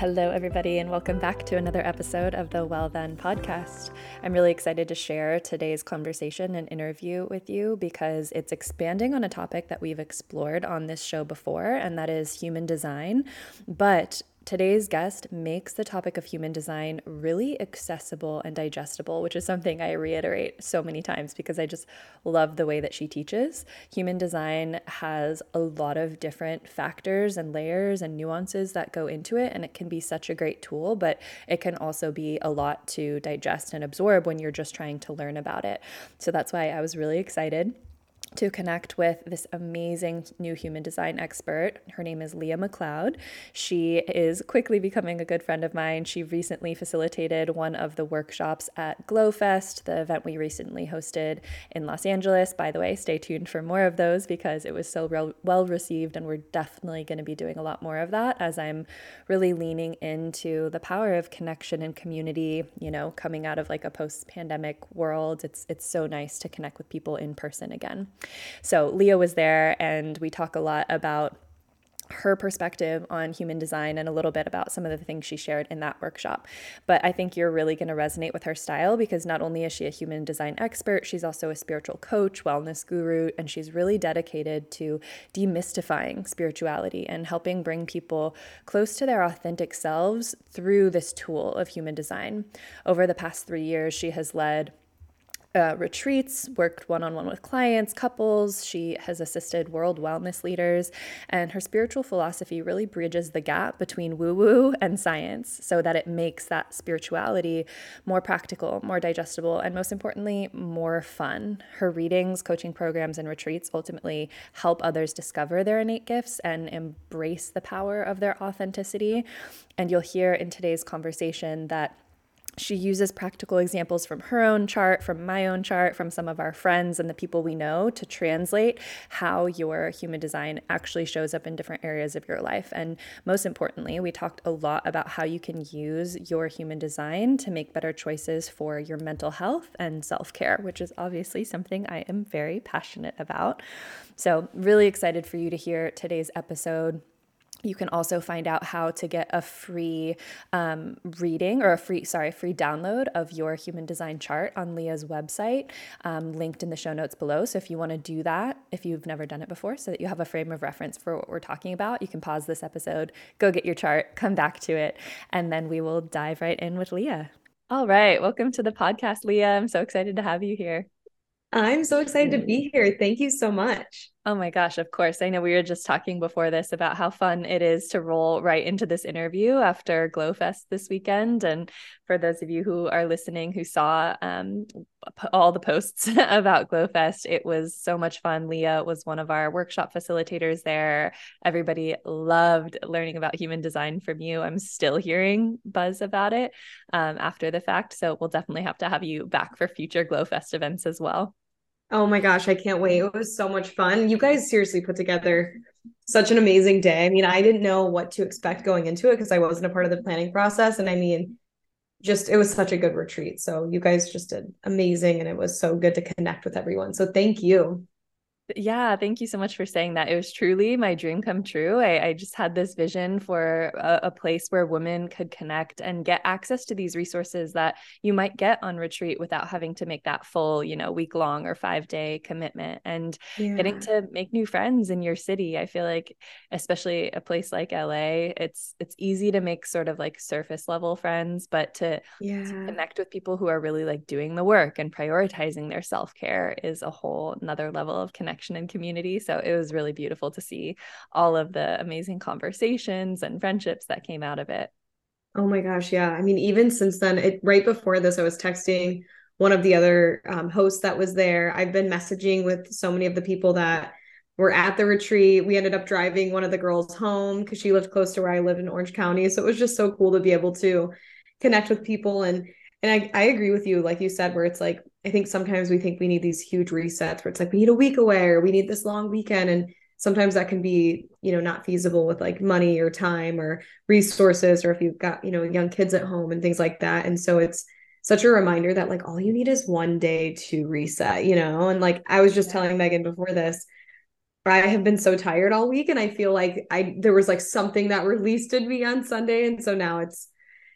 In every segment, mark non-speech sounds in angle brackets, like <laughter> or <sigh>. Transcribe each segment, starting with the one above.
Hello, everybody, and welcome back to another episode of the Well Then podcast. I'm really excited to share today's conversation and interview with you because it's expanding on a topic that we've explored on this show before, and that is human design. But Today's guest makes the topic of human design really accessible and digestible, which is something I reiterate so many times because I just love the way that she teaches. Human design has a lot of different factors and layers and nuances that go into it, and it can be such a great tool, but it can also be a lot to digest and absorb when you're just trying to learn about it. So that's why I was really excited to connect with this amazing new human design expert. Her name is Leah McCloud. She is quickly becoming a good friend of mine. She recently facilitated one of the workshops at GlowFest, the event we recently hosted in Los Angeles. By the way, stay tuned for more of those because it was so well received, and we're definitely going to be doing a lot more of that as I'm really leaning into the power of connection and community. You know, coming out of like a post pandemic world, it's it's so nice to connect with people in person again. So Leah was there, and we talk a lot about her perspective on human design and a little bit about some of the things she shared in that workshop. But I think you're really going to resonate with her style because not only is she a human design expert, she's also a spiritual coach, wellness guru, and she's really dedicated to demystifying spirituality and helping bring people close to their authentic selves through this tool of human design. Over the past three years, she has led uh, retreats, worked one on one with clients, couples. She has assisted world wellness leaders, and her spiritual philosophy really bridges the gap between woo woo and science so that it makes that spirituality more practical, more digestible, and most importantly, more fun. Her readings, coaching programs, and retreats ultimately help others discover their innate gifts and embrace the power of their authenticity. And you'll hear in today's conversation that she uses practical examples from her own chart, from my own chart, from some of our friends and the people we know to translate how your human design actually shows up in different areas of your life. And most importantly, we talked a lot about how you can use your human design to make better choices for your mental health and self care, which is obviously something I am very passionate about. So, really excited for you to hear today's episode you can also find out how to get a free um, reading or a free sorry free download of your human design chart on leah's website um, linked in the show notes below. So if you want to do that if you've never done it before so that you have a frame of reference for what we're talking about you can pause this episode go get your chart come back to it and then we will dive right in with leah. All right welcome to the podcast leah. I'm so excited to have you here. I'm so excited to be here. Thank you so much Oh my gosh, of course. I know we were just talking before this about how fun it is to roll right into this interview after GlowFest this weekend. And for those of you who are listening who saw um, all the posts <laughs> about GlowFest, it was so much fun. Leah was one of our workshop facilitators there. Everybody loved learning about human design from you. I'm still hearing buzz about it um, after the fact. So we'll definitely have to have you back for future GlowFest events as well. Oh my gosh, I can't wait. It was so much fun. You guys seriously put together such an amazing day. I mean, I didn't know what to expect going into it because I wasn't a part of the planning process. And I mean, just it was such a good retreat. So you guys just did amazing and it was so good to connect with everyone. So thank you. Yeah, thank you so much for saying that. It was truly my dream come true. I, I just had this vision for a, a, place where women could connect and get access to these resources that you might get on retreat without having to make that full, you know, week long or five day commitment and yeah. getting to make new friends in your city. I feel like, especially a place like LA, it's it's easy to make sort of like surface level friends, but to, yeah. to connect with people who are really like doing the work and prioritizing their self care is a whole another level of connection connection and community. So it was really beautiful to see all of the amazing conversations and friendships that came out of it. Oh my gosh, yeah. I mean, even since then, it right before this, I was texting one of the other um, hosts that was there. I've been messaging with so many of the people that were at the retreat. We ended up driving one of the girls home because she lived close to where I live in Orange County. So it was just so cool to be able to connect with people and and I, I agree with you, like you said, where it's like, I think sometimes we think we need these huge resets where it's like, we need a week away or we need this long weekend. And sometimes that can be, you know, not feasible with like money or time or resources, or if you've got, you know, young kids at home and things like that. And so it's such a reminder that like all you need is one day to reset, you know? And like I was just telling Megan before this, I have been so tired all week and I feel like I there was like something that released in me on Sunday and so now it's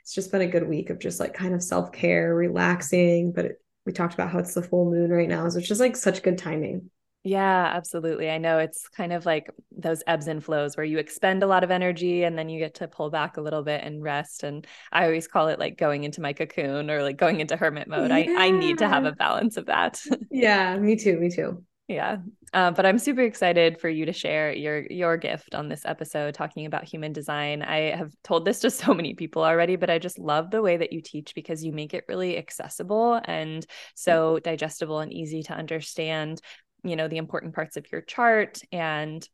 it's just been a good week of just like kind of self-care, relaxing, but it, we talked about how it's the full moon right now so it's just like such good timing. Yeah, absolutely. I know it's kind of like those ebbs and flows where you expend a lot of energy and then you get to pull back a little bit and rest. And I always call it like going into my cocoon or like going into hermit mode. Yeah. I, I need to have a balance of that. <laughs> yeah, me too. Me too. Yeah. Uh, but I'm super excited for you to share your your gift on this episode talking about human design. I have told this to <laughs> so many people already, but I just love the way that you teach because you make it really accessible and so digestible and easy to understand you know the important parts of your chart and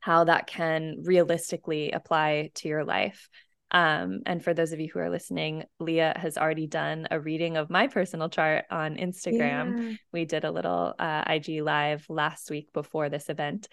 how that can realistically apply to your life um, and for those of you who are listening, Leah has already done a reading of my personal chart on Instagram. Yeah. We did a little uh, IG live last week before this event,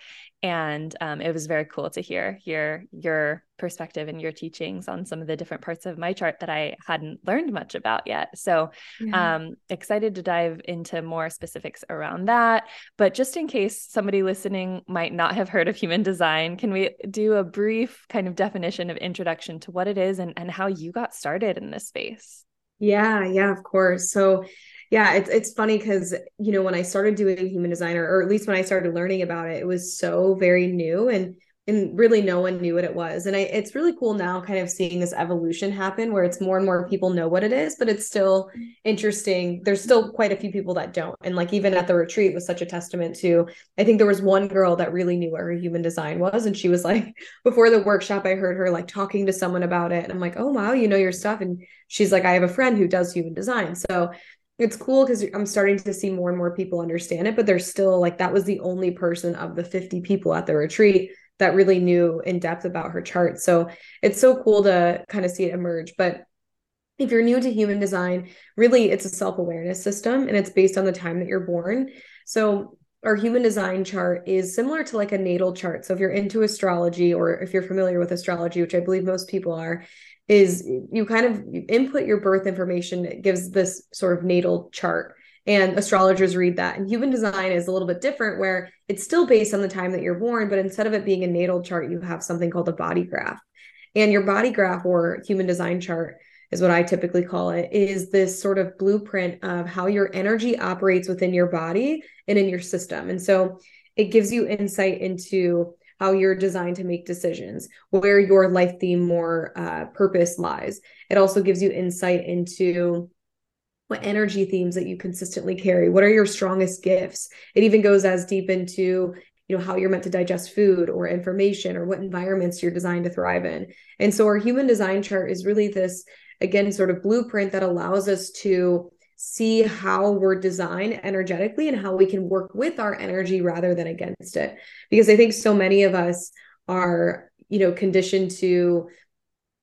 and um, it was very cool to hear hear your perspective and your teachings on some of the different parts of my chart that I hadn't learned much about yet. So, yeah. um, excited to dive into more specifics around that. But just in case somebody listening might not have heard of human design, can we do a brief kind of definition of introduction to what what it is and, and how you got started in this space. Yeah, yeah, of course. So yeah, it's it's funny because you know when I started doing human designer, or at least when I started learning about it, it was so very new and and really no one knew what it was. And I, it's really cool now kind of seeing this evolution happen where it's more and more people know what it is but it's still interesting. There's still quite a few people that don't. And like even at the retreat was such a testament to i think there was one girl that really knew what her human design was. And she was like <laughs> before the workshop i heard her like talking to someone about it. And i'm like oh wow you know your stuff. And she's like i have a friend who does human design. So it's cool because I'm starting to see more and more people understand it, but there's still like that was the only person of the 50 people at the retreat that really knew in depth about her chart. So it's so cool to kind of see it emerge. But if you're new to human design, really it's a self awareness system and it's based on the time that you're born. So our human design chart is similar to like a natal chart. So if you're into astrology or if you're familiar with astrology, which I believe most people are, is you kind of input your birth information, it gives this sort of natal chart and astrologers read that. And human design is a little bit different, where it's still based on the time that you're born, but instead of it being a natal chart, you have something called a body graph. And your body graph or human design chart is what I typically call it, is this sort of blueprint of how your energy operates within your body and in your system. And so it gives you insight into how you're designed to make decisions, where your life theme more uh, purpose lies. It also gives you insight into what energy themes that you consistently carry. What are your strongest gifts? It even goes as deep into you know how you're meant to digest food or information or what environments you're designed to thrive in. And so our human design chart is really this again sort of blueprint that allows us to see how we're designed energetically and how we can work with our energy rather than against it. Because i think so many of us are you know conditioned to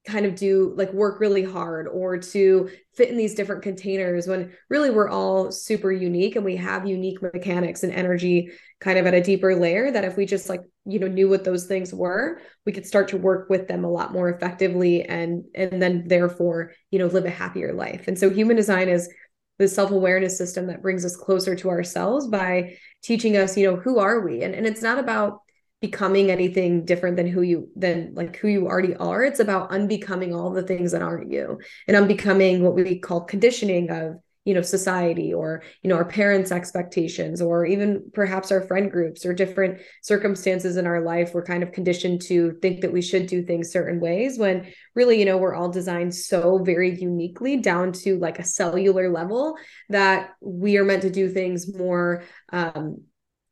kind of do like work really hard or to fit in these different containers when really we're all super unique and we have unique mechanics and energy kind of at a deeper layer that if we just like you know knew what those things were we could start to work with them a lot more effectively and and then therefore you know live a happier life. And so human design is the self-awareness system that brings us closer to ourselves by teaching us you know who are we? And and it's not about becoming anything different than who you than like who you already are. It's about unbecoming all the things that aren't you. And unbecoming what we call conditioning of you know society or you know our parents expectations or even perhaps our friend groups or different circumstances in our life we're kind of conditioned to think that we should do things certain ways when really you know we're all designed so very uniquely down to like a cellular level that we are meant to do things more um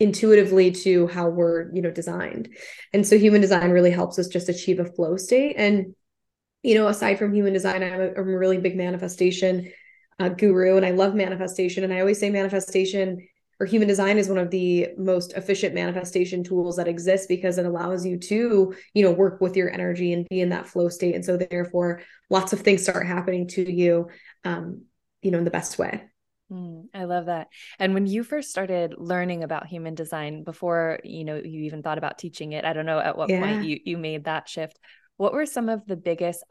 intuitively to how we're you know designed. And so human design really helps us just achieve a flow state. And you know aside from human design i'm a, I'm a really big manifestation uh, guru and i love manifestation and i always say manifestation or human design is one of the most efficient manifestation tools that exists because it allows you to you know work with your energy and be in that flow state and so therefore lots of things start happening to you um you know in the best way Mm, I love that. And when you first started learning about human design before, you know, you even thought about teaching it, I don't know at what yeah. point you you made that shift. What were some of the biggest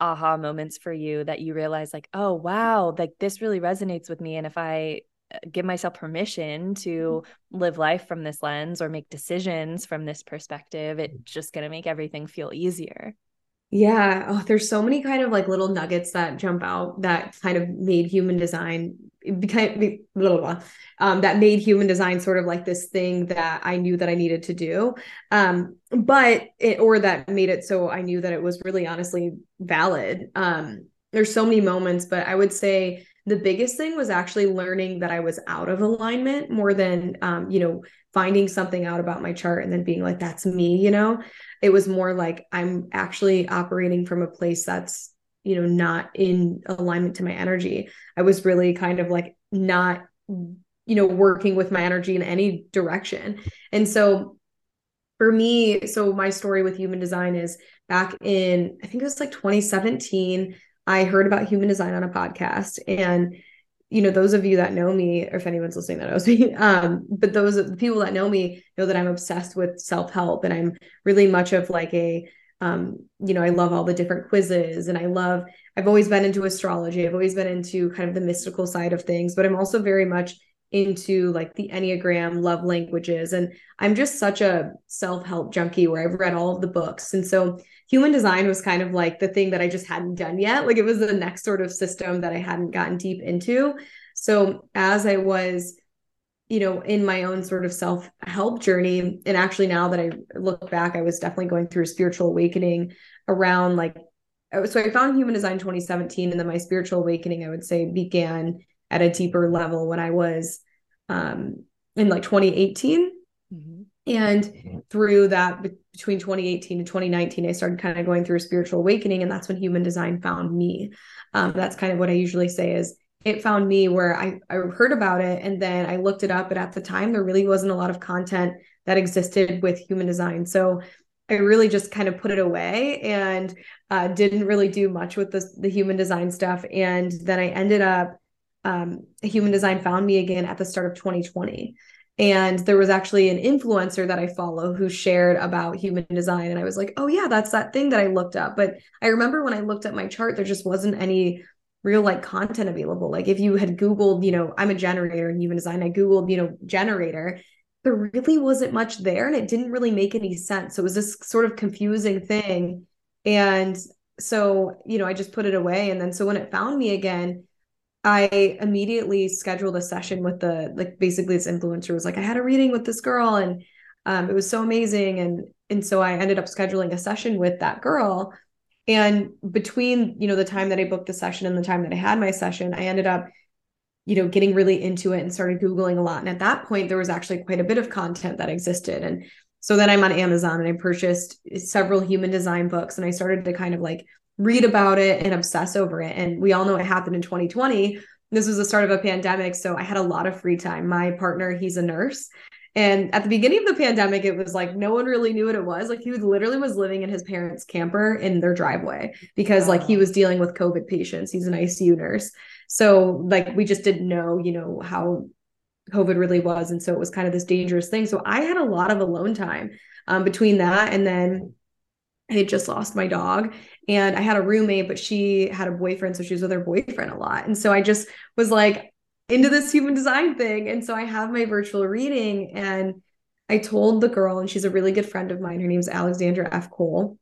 aha moments for you that you realize like, "Oh, wow, like this really resonates with me and if I uh, give myself permission to mm-hmm. live life from this lens or make decisions from this perspective, it's just going to make everything feel easier. Yeah. Oh, there's so many kind of like little nuggets that jump out that kind of made human design became blah, blah, blah, um, that made human design sort of like this thing that I knew that I needed to do. Um, but it, or that made it so I knew that it was really honestly valid. Um, there's so many moments, but I would say the biggest thing was actually learning that I was out of alignment more than, um, you know, finding something out about my chart and then being like, that's me, you know, it was more like I'm actually operating from a place that's you know not in alignment to my energy. I was really kind of like not you know working with my energy in any direction. And so for me so my story with human design is back in i think it was like 2017 i heard about human design on a podcast and you know those of you that know me or if anyone's listening that knows me <laughs> um but those of the people that know me know that i'm obsessed with self-help and i'm really much of like a um, you know, I love all the different quizzes and I love, I've always been into astrology. I've always been into kind of the mystical side of things, but I'm also very much into like the Enneagram, love languages. And I'm just such a self help junkie where I've read all of the books. And so human design was kind of like the thing that I just hadn't done yet. Like it was the next sort of system that I hadn't gotten deep into. So as I was you know, in my own sort of self help journey. And actually, now that I look back, I was definitely going through a spiritual awakening around like, uh, so I found human design 2017. And then my spiritual awakening, I would say, began at a deeper level when I was um, in like 2018. Mm-hmm. And through that, between 2018 and 2019, I started kind of going through a spiritual awakening. And that's when human design found me. Um, that's kind of what I usually say is it found me where I, I heard about it and then I looked it up. But at the time, there really wasn't a lot of content that existed with human design. So I really just kind of put it away and uh, didn't really do much with the, the human design stuff. And then I ended up, um, human design found me again at the start of 2020. And there was actually an influencer that I follow who shared about human design. And I was like, oh, yeah, that's that thing that I looked up. But I remember when I looked at my chart, there just wasn't any real like content available. Like if you had Googled, you know, I'm a generator in human design, I Googled, you know, generator, there really wasn't much there and it didn't really make any sense. So it was this sort of confusing thing. And so, you know, I just put it away. And then so when it found me again, I immediately scheduled a session with the like basically this influencer was like, I had a reading with this girl and um, it was so amazing. And and so I ended up scheduling a session with that girl and between, you know, the time that I booked the session and the time that I had my session, I ended up, you know, getting really into it and started Googling a lot. And at that point, there was actually quite a bit of content that existed. And so then I'm on Amazon and I purchased several human design books and I started to kind of like read about it and obsess over it. And we all know it happened in 2020. This was the start of a pandemic. So I had a lot of free time. My partner, he's a nurse. And at the beginning of the pandemic, it was like no one really knew what it was. Like he was literally was living in his parents' camper in their driveway because like he was dealing with COVID patients. He's an ICU nurse. So like we just didn't know, you know, how COVID really was. And so it was kind of this dangerous thing. So I had a lot of alone time um, between that and then I had just lost my dog and I had a roommate, but she had a boyfriend. So she was with her boyfriend a lot. And so I just was like, into this human design thing. And so I have my virtual reading and I told the girl, and she's a really good friend of mine. Her name's Alexandra F. Cole.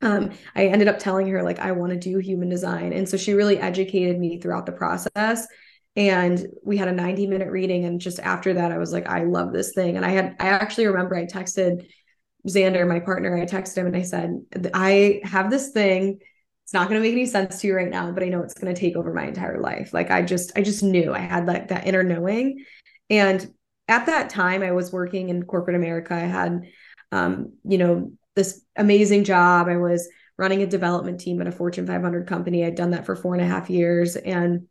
Um, I ended up telling her, like, I want to do human design. And so she really educated me throughout the process. And we had a 90 minute reading. And just after that, I was like, I love this thing. And I had, I actually remember I texted Xander, my partner, I texted him and I said, I have this thing. It's not going to make any sense to you right now but i know it's going to take over my entire life. Like i just i just knew i had like that inner knowing. And at that time i was working in corporate america. I had um, you know this amazing job. I was running a development team at a fortune 500 company. I'd done that for four and a half years. And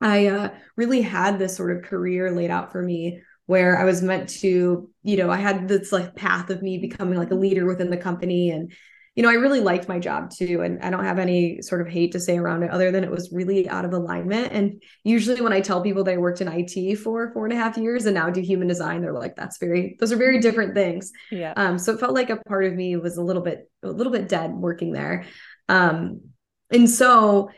i uh, really had this sort of career laid out for me where i was meant to you know i had this like path of me becoming like a leader within the company and you know, I really liked my job too. And I don't have any sort of hate to say around it other than it was really out of alignment. And usually when I tell people that I worked in IT for four and a half years and now do human design, they're like, that's very, those are very different things. Yeah. Um, so it felt like a part of me was a little bit, a little bit dead working there. Um, and so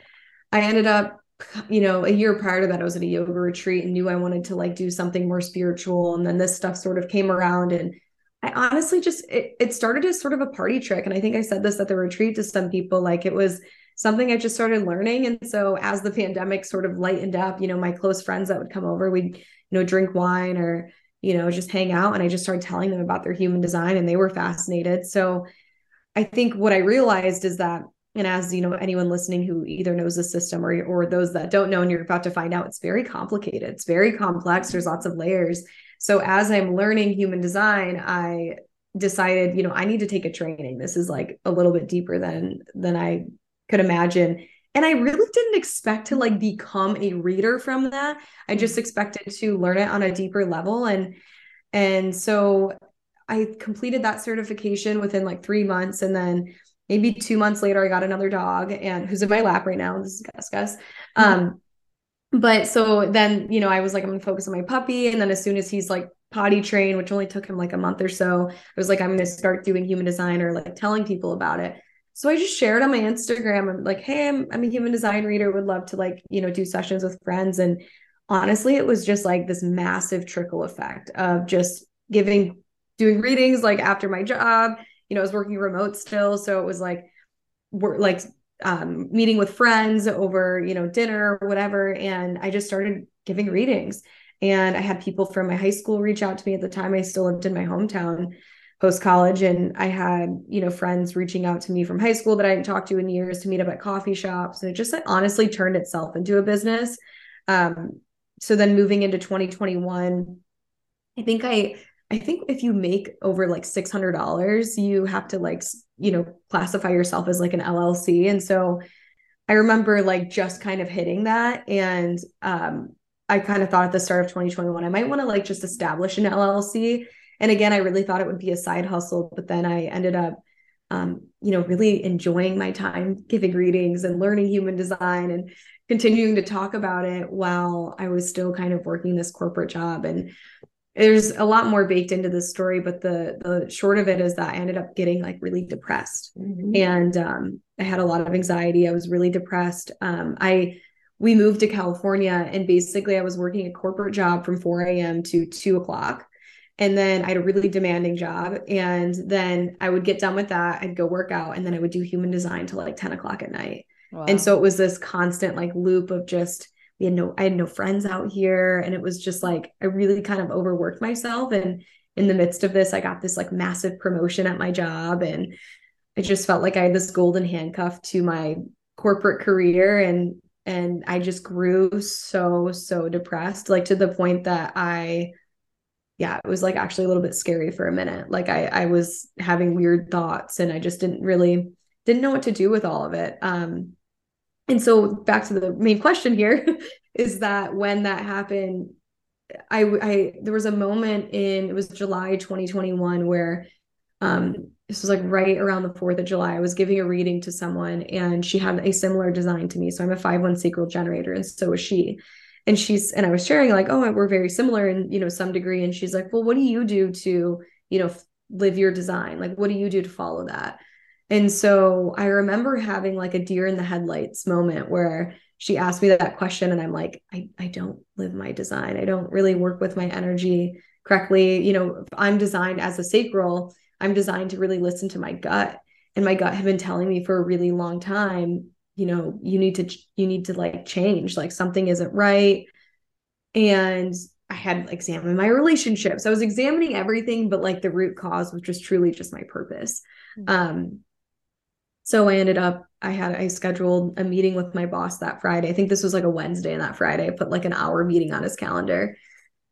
I ended up you know, a year prior to that, I was at a yoga retreat and knew I wanted to like do something more spiritual. And then this stuff sort of came around. And I honestly just, it, it started as sort of a party trick. And I think I said this at the retreat to some people like it was something I just started learning. And so as the pandemic sort of lightened up, you know, my close friends that would come over, we'd, you know, drink wine or, you know, just hang out. And I just started telling them about their human design and they were fascinated. So I think what I realized is that and as you know anyone listening who either knows the system or or those that don't know and you're about to find out it's very complicated. It's very complex. There's lots of layers. So as i'm learning human design i decided you know i need to take a training. This is like a little bit deeper than than i could imagine. And i really didn't expect to like become a reader from that. I just mm-hmm. expected to learn it on a deeper level. And and so i completed that certification within like 3 months. And then maybe two months later, I got another dog and who's in my lap right now. This is Gus Gus. Mm-hmm. Um, but so then, you know, I was like, I'm gonna focus on my puppy. And then as soon as he's like potty trained, which only took him like a month or so, I was like, I'm gonna start doing human design or like telling people about it. So I just shared on my Instagram. I'm like, hey, I'm, I'm a human design reader, would love to like, you know, do sessions with friends. And honestly, it was just like this massive trickle effect of just giving, doing readings like after my job, you know, I was working remote still. So it was like, we're like um, meeting with friends over, you know, dinner or whatever. And I just started giving readings. And I had people from my high school reach out to me at the time. I still lived in my hometown post college. And I had, you know, friends reaching out to me from high school that I hadn't talked to in years to meet up at coffee shops. And it just like, honestly turned itself into a business. Um, so then moving into 2021, I think I I think if you make over like $600, you have to like, you know, classify yourself as like an LLC. And so I remember like just kind of hitting that. And um, I kind of thought at the start of 2021, I might want to like just establish an LLC. And again, I really thought it would be a side hustle, but then I ended up, um, you know, really enjoying my time giving readings and learning human design and continuing to talk about it while I was still kind of working this corporate job. And there's a lot more baked into this story but the the short of it is that i ended up getting like really depressed. Mm-hmm. and um, i had a lot of anxiety. I was really depressed. Um, i we moved to california and basically i was working a corporate job from 4 a.m to 2 o'clock. And then i had a really demanding job. And then i would get done with that. I'd go work out and then i would do human design till like 10 o'clock at night. Wow. and so it was this constant like loop of just we had no I had no friends out here. And it was just like I really kind of overworked myself. And in the midst of this I got this like massive promotion at my job. And I just felt like I had this golden handcuff to my corporate career. And and I just grew so so depressed like to the point that I yeah it was like actually a little bit scary for a minute. Like I I was having weird thoughts and I just didn't really didn't know what to do with all of it. Um and so back to the main question here <laughs> is that when that happened I, I there was a moment in it was July 2021 where um this was like right around the 4th of July. I was giving a reading to someone and she had a similar design to me. So I'm a 5-1 sacral generator and so is she. And she's and I was sharing like, oh, we're very similar in, you know, some degree. And she's like, well, what do you do to, you know, live your design? Like, what do you do to follow that? And so I remember having like a deer in the headlights moment where she asked me that question and I'm like, I, I don't live my design. I don't really work with my energy correctly. You know, I'm designed as a sacral, I'm designed to really listen to my gut. And my gut had been telling me for a really long time, you know, you need to you need to like change, like something isn't right. And I had examined my relationships. I was examining everything, but like the root cause was just truly just my purpose. Mm-hmm. Um, so I ended up, I had, I scheduled a meeting with my boss that Friday. I think this was like a Wednesday and that Friday. I put like an hour meeting on his calendar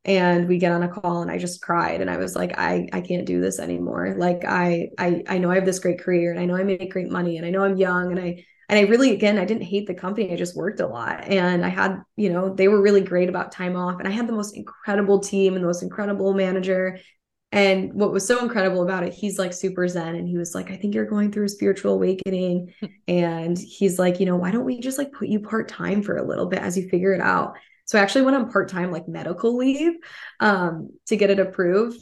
and we get on a call and I just cried and I was like, I, I can't do this anymore. Like I, I, I know I have this great career and I know I make great money and I know I'm young and I, and I really, again, I didn't hate the company. I just worked a lot and I had, you know, they were really great about time off and I had the most incredible team and the most incredible manager and what was so incredible about it, he's like super zen and he was like, I think you're going through a spiritual awakening. and he's like, you know, why don't we just like put you part time for a little bit as you figure it out? So I actually went on part time like medical leave um, to get it approved.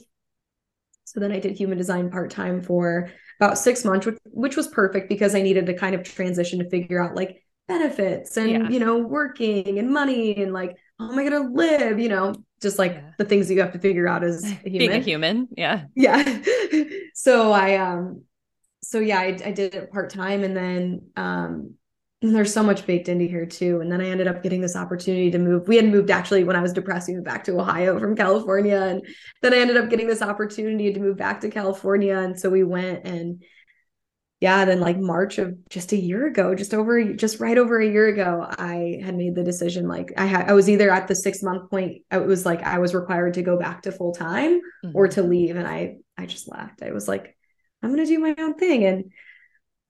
So then I did human design part time for about six months, which, which was perfect because I needed to kind of transition to figure out like benefits and yeah. you know working and money and like how am I gonna live? You know, just like yeah. the things that you have to figure out as <laughs> a human. Being a human, yeah. Yeah. <laughs> so I um so yeah, I, I did it part time and then um there's so much baked into here too. And then I ended up getting this opportunity to move. We had moved actually when I was depressed, we moved back to Ohio from California. And then I ended up getting this opportunity to move back to California. And so we went and yeah, then like March of just a year ago, just over just right over a year ago, I had made the decision like I had I was either at the 6 month point it was like I was required to go back to full time mm-hmm. or to leave and I I just left. I was like I'm going to do my own thing and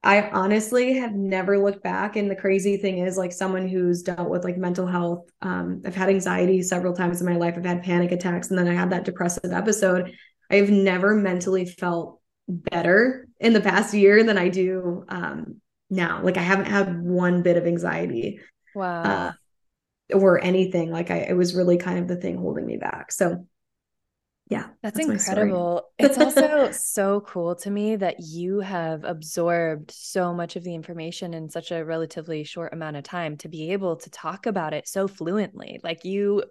I honestly have never looked back and the crazy thing is like someone who's dealt with like mental health um I've had anxiety several times in my life. I've had panic attacks and then I had that depressive episode. I've never mentally felt better in the past year than I do um, now. Like I haven't had one bit of anxiety. Wow. Uh, or anything. Like I, it was really kind of the thing holding me back. So yeah that's, that's incredible it's also so cool to me that you have absorbed so much of the information in such a relatively short amount of time to be able to talk about it so fluently like you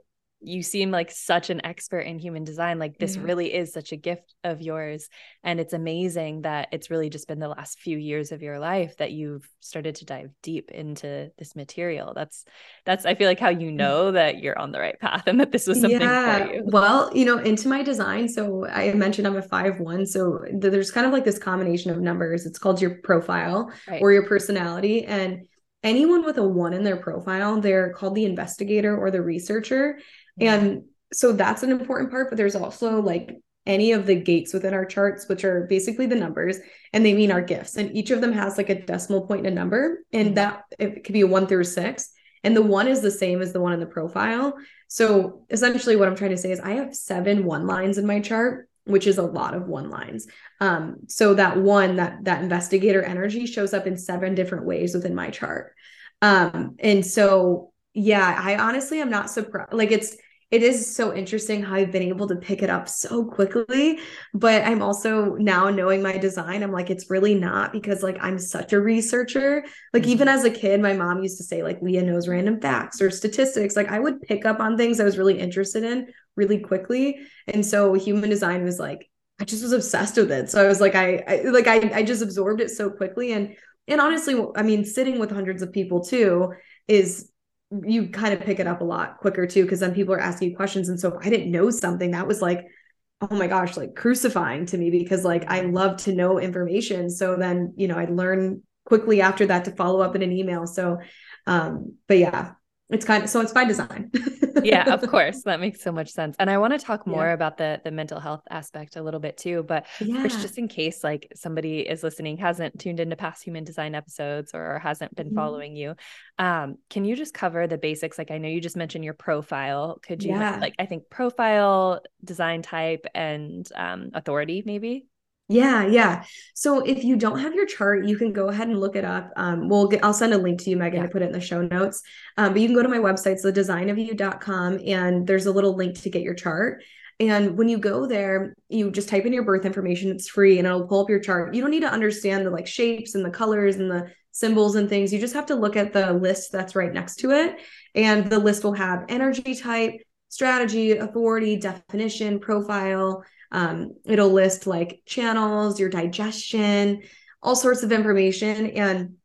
you seem like such an expert in human design like this yeah. really is such a gift of yours and it's amazing that it's really just been the last few years of your life that you've started to dive deep into this material that's that's i feel like how you mm. know that you're on the right path and that this was something yeah. for you well you know into my design so i mentioned i'm a five one so there's kind of like this combination of numbers it's called your profile right. or your personality and anyone with a one in their profile they're called the investigator or the researcher and so that's an important part, but there's also like any of the gates within our charts, which are basically the numbers, and they mean our gifts. And each of them has like a decimal point and a number, and mm-hmm. that it could be a one through six. And the one is the same as the one in the profile. So essentially, what I'm trying to say is I have seven one lines in my chart, which is a lot of one lines. Um, so that one, that that investigator energy shows up in seven different ways within my chart. Um, and so yeah, I honestly am not surprised. Like it's it is so interesting how I've been able to pick it up so quickly. But I'm also now knowing my design, I'm like, it's really not because like I'm such a researcher. Like, mm-hmm. even as a kid, my mom used to say, like, Leah knows random facts or statistics. Like, I would pick up on things I was really interested in really quickly. And so human design was like, I just was obsessed with it. So I was like, I, I like I I just absorbed it so quickly. And and honestly, I mean, sitting with hundreds of people too is you kind of pick it up a lot quicker too because then people are asking you questions. And so if i didn't know something that was like oh my gosh like crucifying to me because like i love to know information. So then you know i'd learn quickly after that to follow up in an email. So um but yeah it's kind of so it's by design yeah of <laughs> course that makes so much sense and i want to talk more yeah. about the the mental health aspect a little bit too but yeah. first just in case like somebody is listening hasn't tuned into past human design episodes or hasn't been mm-hmm. following you um can you just cover the basics like i know you just mentioned your profile could you yeah. like i think profile design type and um authority maybe yeah, yeah. So if you don't have your chart, you can go ahead and look it up. Um, we'll get, I'll send a link to you, Megan, yeah. to put it in the show notes. Um, but you can go to my website, it's thedesignofyou.com, and there's a little link to get your chart. And when you go there, you just type in your birth information. It's free and it'll pull up your chart. You don't need to understand the like shapes and the colors and the symbols and things. You just have to look at the list that's right next to it. And the list will have energy type, strategy, authority, definition, profile, um, it'll list like channels, your digestion, all sorts of information. And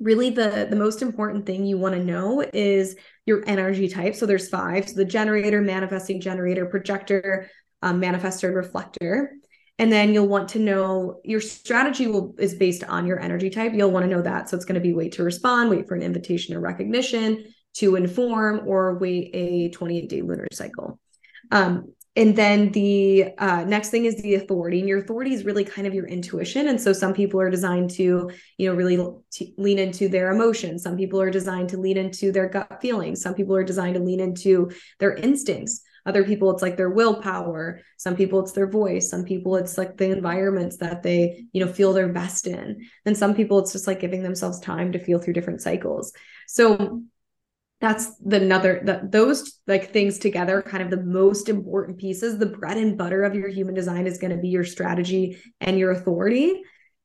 really the the most important thing you want to know is your energy type. So there's five. So the generator, manifesting generator, projector, um, manifestor, reflector. And then you'll want to know your strategy will is based on your energy type. You'll want to know that. So it's going to be wait to respond, wait for an invitation or recognition, to inform, or wait a 28 day lunar cycle. Um, and then the uh, next thing is the authority and your authority is really kind of your intuition. And so some people are designed to you know really t- lean into their emotions. Some people are designed to lean into their gut feelings. Some people are designed to lean into their instincts. Other people it's like their willpower. Some people it's their voice. Some people it's like the environments that they you know feel their best in. And some people it's just like giving themselves time to feel through different cycles. So that's the another that those like things together kind of the most important pieces the bread and butter of your human design is going to be your strategy and your authority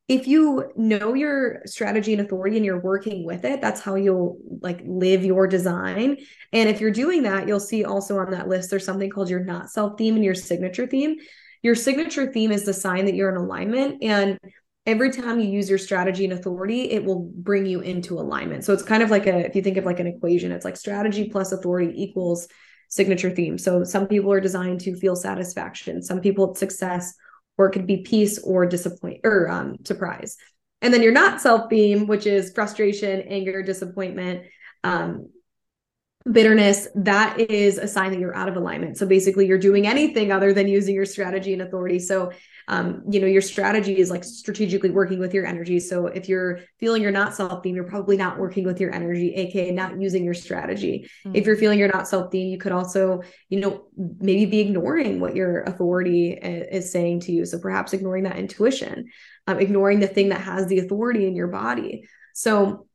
if you know your strategy and authority and you're working with it, that's how you'll like live your design. And if you're doing that, you'll see also on that list there's something called your not self theme and your signature theme. Your signature theme is the sign that you're in alignment. And every time you use your strategy and authority, it will bring you into alignment. So it's kind of like a, if you think of like an equation, it's like strategy plus authority equals signature theme. So some people are designed to feel satisfaction, some people it's success, or it could be peace or disappoint or um, surprise. And then your not self theme, which is frustration, anger, disappointment, um, bitterness, that is a sign that you're out of alignment. So basically, you're doing anything other than using your strategy and authority. So, um, you know, your strategy is like strategically working with your energy. So if you're feeling you're not self theme, you're probably not working with your energy, aka not using your strategy. Mm-hmm. If you're feeling you're not self theme, you could also, you know, maybe be ignoring what your authority is saying to you. So perhaps ignoring that intuition, um, ignoring the thing that has the authority in your body. So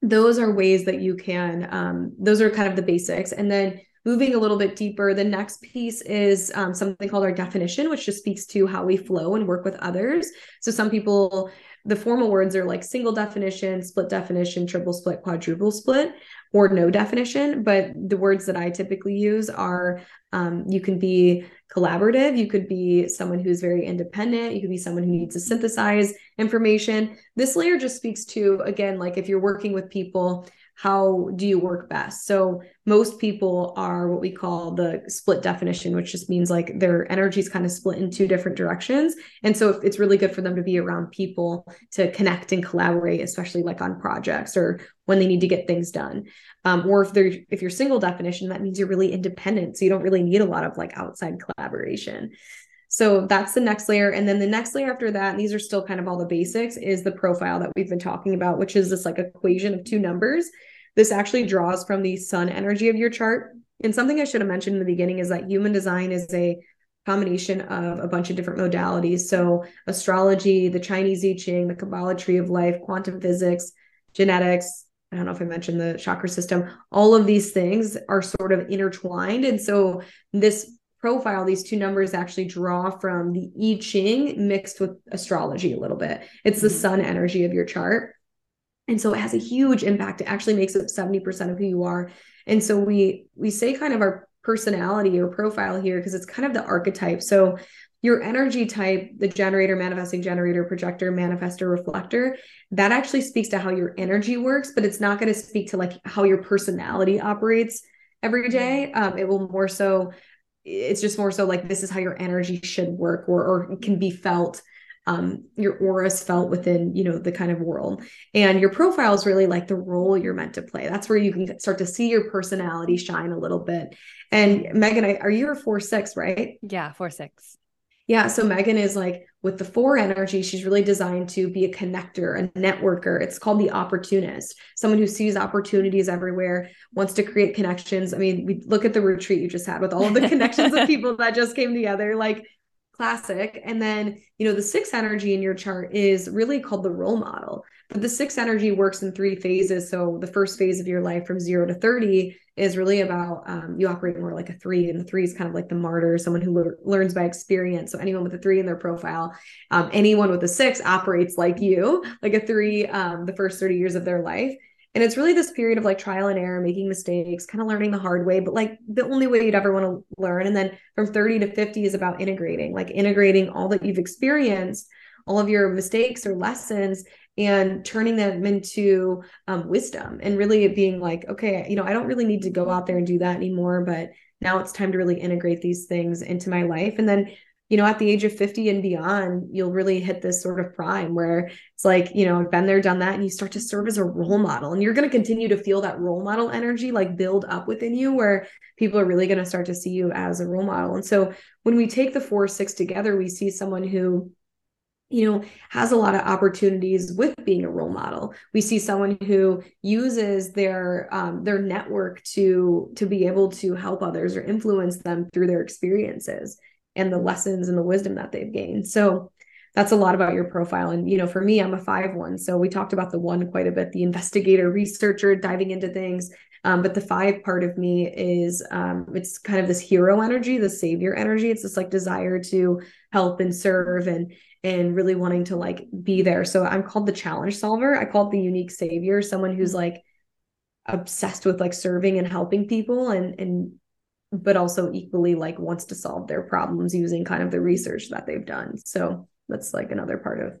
those are ways that you can um, those are kind of the basics and then moving a little bit deeper the next piece is um, something called our definition which just speaks to how we flow and work with others so some people the formal words are like single definition split definition triple split quadruple split or no definition but the words that i typically use are um, you can be collaborative. You could be someone who's very independent. You could be someone who needs to synthesize information. This layer just speaks to, again, like if you're working with people, how do you work best? So most people are what we call the split definition, which just means like their energy is kind of split in two different directions. And so it's really good for them to be around people to connect and collaborate, especially like on projects or when they need to get things done. Um, or if they're if you're single definition, that means you're really independent. So you don't really need a lot of like outside collaboration. So that's the next layer. And then the next layer after that, these are still kind of all the basics, is the profile that we've been talking about, which is this like equation of two numbers. This actually draws from the sun energy of your chart. And something I should have mentioned in the beginning is that human design is a combination of a bunch of different modalities. So astrology, the Chinese I Ching, the Kabbalah tree of life, quantum physics, genetics, I don't know if I mentioned the chakra system. All of these things are sort of intertwined. And so this profile, these two numbers actually draw from the I Ching mixed with astrology a little bit. It's the mm-hmm. sun energy of your chart. And so it has a huge impact. It actually makes up 70% of who you are. And so we we say kind of our personality or profile here because it's kind of the archetype. So your energy type, the generator, manifesting generator, projector, manifestor, reflector, that actually speaks to how your energy works, but it's not going to speak to like how your personality operates every day. Um, it will more so, it's just more so like this is how your energy should work or, or can be felt. Um, your aura is felt within, you know, the kind of world. And your profile is really like the role you're meant to play. That's where you can start to see your personality shine a little bit. And Megan, I, are you a four six, right? Yeah, four six. Yeah. So Megan is like with the four energy, she's really designed to be a connector, a networker. It's called the opportunist, someone who sees opportunities everywhere, wants to create connections. I mean, we look at the retreat you just had with all of the <laughs> connections of people that just came together, like classic. And then, you know, the six energy in your chart is really called the role model. But the six energy works in three phases. So the first phase of your life from zero to 30 is really about um, you operate more like a three, and the three is kind of like the martyr, someone who le- learns by experience. So anyone with a three in their profile, um, anyone with a six operates like you, like a three, um, the first 30 years of their life. And it's really this period of like trial and error, making mistakes, kind of learning the hard way, but like the only way you'd ever want to learn. And then from 30 to 50 is about integrating, like integrating all that you've experienced, all of your mistakes or lessons, and turning them into um, wisdom and really being like, okay, you know, I don't really need to go out there and do that anymore, but now it's time to really integrate these things into my life. And then, you know, at the age of 50 and beyond, you'll really hit this sort of prime where it's like, you know, I've been there, done that, and you start to serve as a role model. And you're going to continue to feel that role model energy like build up within you where people are really going to start to see you as a role model. And so when we take the four, six together, we see someone who you know has a lot of opportunities with being a role model. We see someone who uses their um, their network to to be able to help others or influence them through their experiences and the lessons and the wisdom that they've gained. So that's a lot about your profile. And you know for me i'm a five one. So we talked about the one quite a bit the investigator researcher diving into things. Um, but the five part of me is um, it's kind of this hero energy, the savior energy. It's this like desire to help and serve and and really wanting to like be there. So I'm called the challenge solver. I call it the unique savior, someone who's mm-hmm. like obsessed with like serving and helping people and and but also equally like wants to solve their problems using kind of the research that they've done. So that's like another part of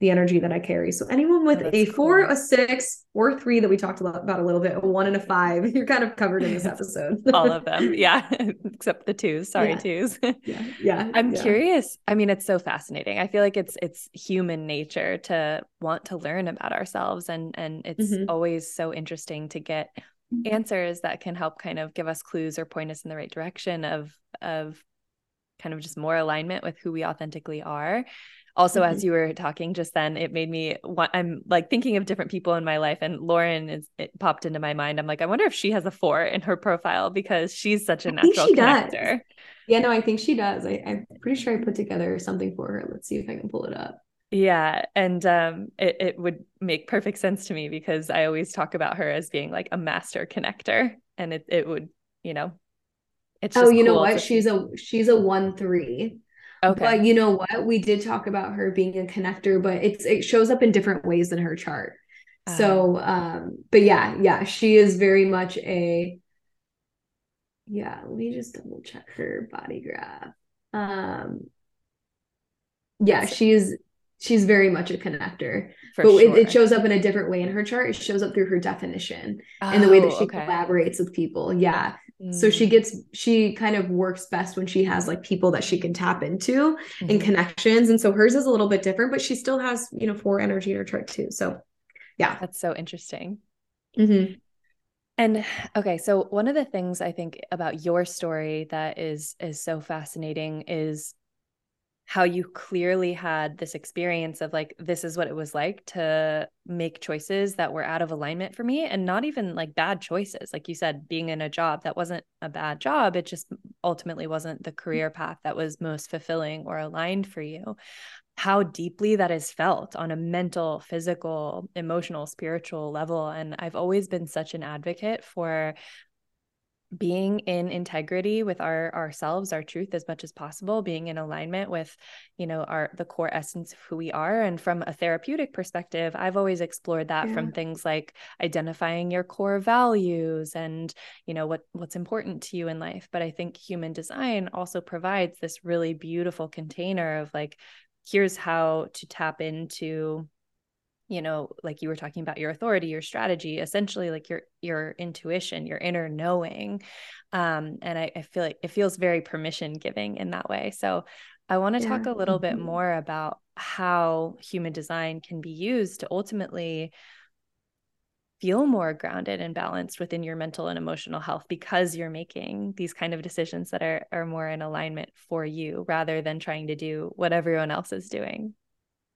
the energy that I carry. So anyone with That's a four, cool. a six, or three that we talked about a little bit, a one and a five, <laughs> you're kind of covered in this <laughs> episode. All of them. <laughs> Yeah. Except the twos. Sorry, yeah. twos. yeah. Yeah. I'm yeah. curious. I mean, it's so fascinating. I feel like it's it's human nature to want to learn about ourselves and and it's mm-hmm. always so interesting to get answers that can help kind of give us clues or point us in the right direction of of kind of just more alignment with who we authentically are also mm-hmm. as you were talking just then it made me want i'm like thinking of different people in my life and lauren is it popped into my mind. I'm like i wonder if she has a four in her profile because she's such a natural connector does. yeah no i think she does. I, i'm pretty sure i put together something for her. Let's see if i can pull it up. Yeah and um it, it would make perfect sense to me because i always talk about her as being like a master connector and it, it would you know it's oh you cool know what she's a she's a one three Okay. But you know what? We did talk about her being a connector, but it's it shows up in different ways in her chart. Uh, so um, but yeah, yeah, she is very much a yeah, let me just double check her body graph. Um yeah, she's she's very much a connector. but sure. it, it, shows up in a different way in her chart. It shows up through her definition oh, and the way that she okay. collaborates with people. Yeah. So she mm. gets she kind of works best when she has like people that she can tap into mm-hmm. and connections. And so hers is a little bit different, but she still has, you know, four energy in her chart too. So yeah. That's so interesting. Mm-hmm. And okay, so one of the things I think about your story that is is so fascinating is how you clearly had this experience of like this is what it was like to make choices that were out of alignment for me and not even like bad choices. Like you said being in a job that wasn't a bad job it just ultimately wasn't the mm. career path that was most fulfilling or aligned for you. How deeply that is felt on a mental physical emotional spiritual level and i've always been such an advocate for being in integrity with our ourselves our truth as much as possible being in alignment with you know our the core essence of who we are and from a therapeutic perspective i've always explored that yeah. from things like identifying your core values and you know what what's important to you in life but i think human design also provides this really beautiful container of like here's how to tap into you know like you were talking about your authority your strategy essentially like your your intuition your inner knowing um and I, I feel like it feels very permission giving in that way so i want to yeah. talk a little mm-hmm. bit more about how human design can be used to ultimately feel more grounded and balanced within your mental and emotional health because you're making these kind of decisions that are are more in alignment for you rather than trying to do what everyone else is doing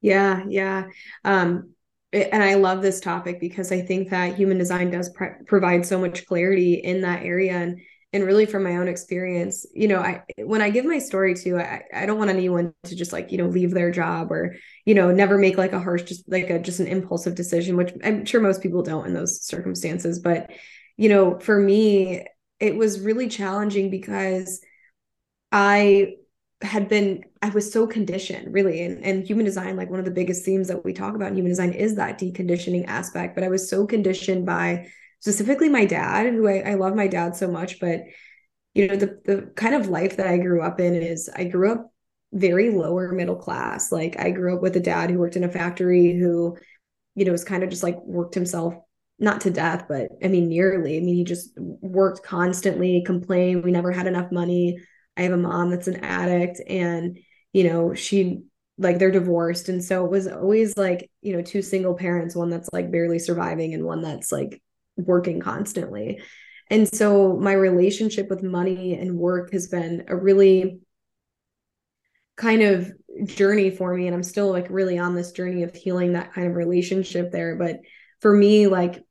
yeah yeah um and I love this topic because I think that human design does provide so much clarity in that area and and really from my own experience you know I when I give my story to I, I don't want anyone to just like you know leave their job or you know never make like a harsh just like a just an impulsive decision which I'm sure most people don't in those circumstances. But you know for me it was really challenging because I had been i was so conditioned really. And, and human design like one of the biggest themes that we talk about in human design is that deconditioning aspect. But i was so conditioned by specifically my dad who I, I love my dad so much. But you know the the kind of life that i grew up in is i grew up very lower middle class. Like i grew up with a dad who worked in a factory who you know was kind of just like worked himself not to death but i mean nearly. I mean he just worked constantly complained. We never had enough money I have a mom that's an addict and you know she like they're divorced. And so it was always like you know two single parents one that's like barely surviving and one that's like working constantly. And so my relationship with money and work has been a really kind of journey for me. And I'm still like really on this journey of healing that kind of relationship there. But for me like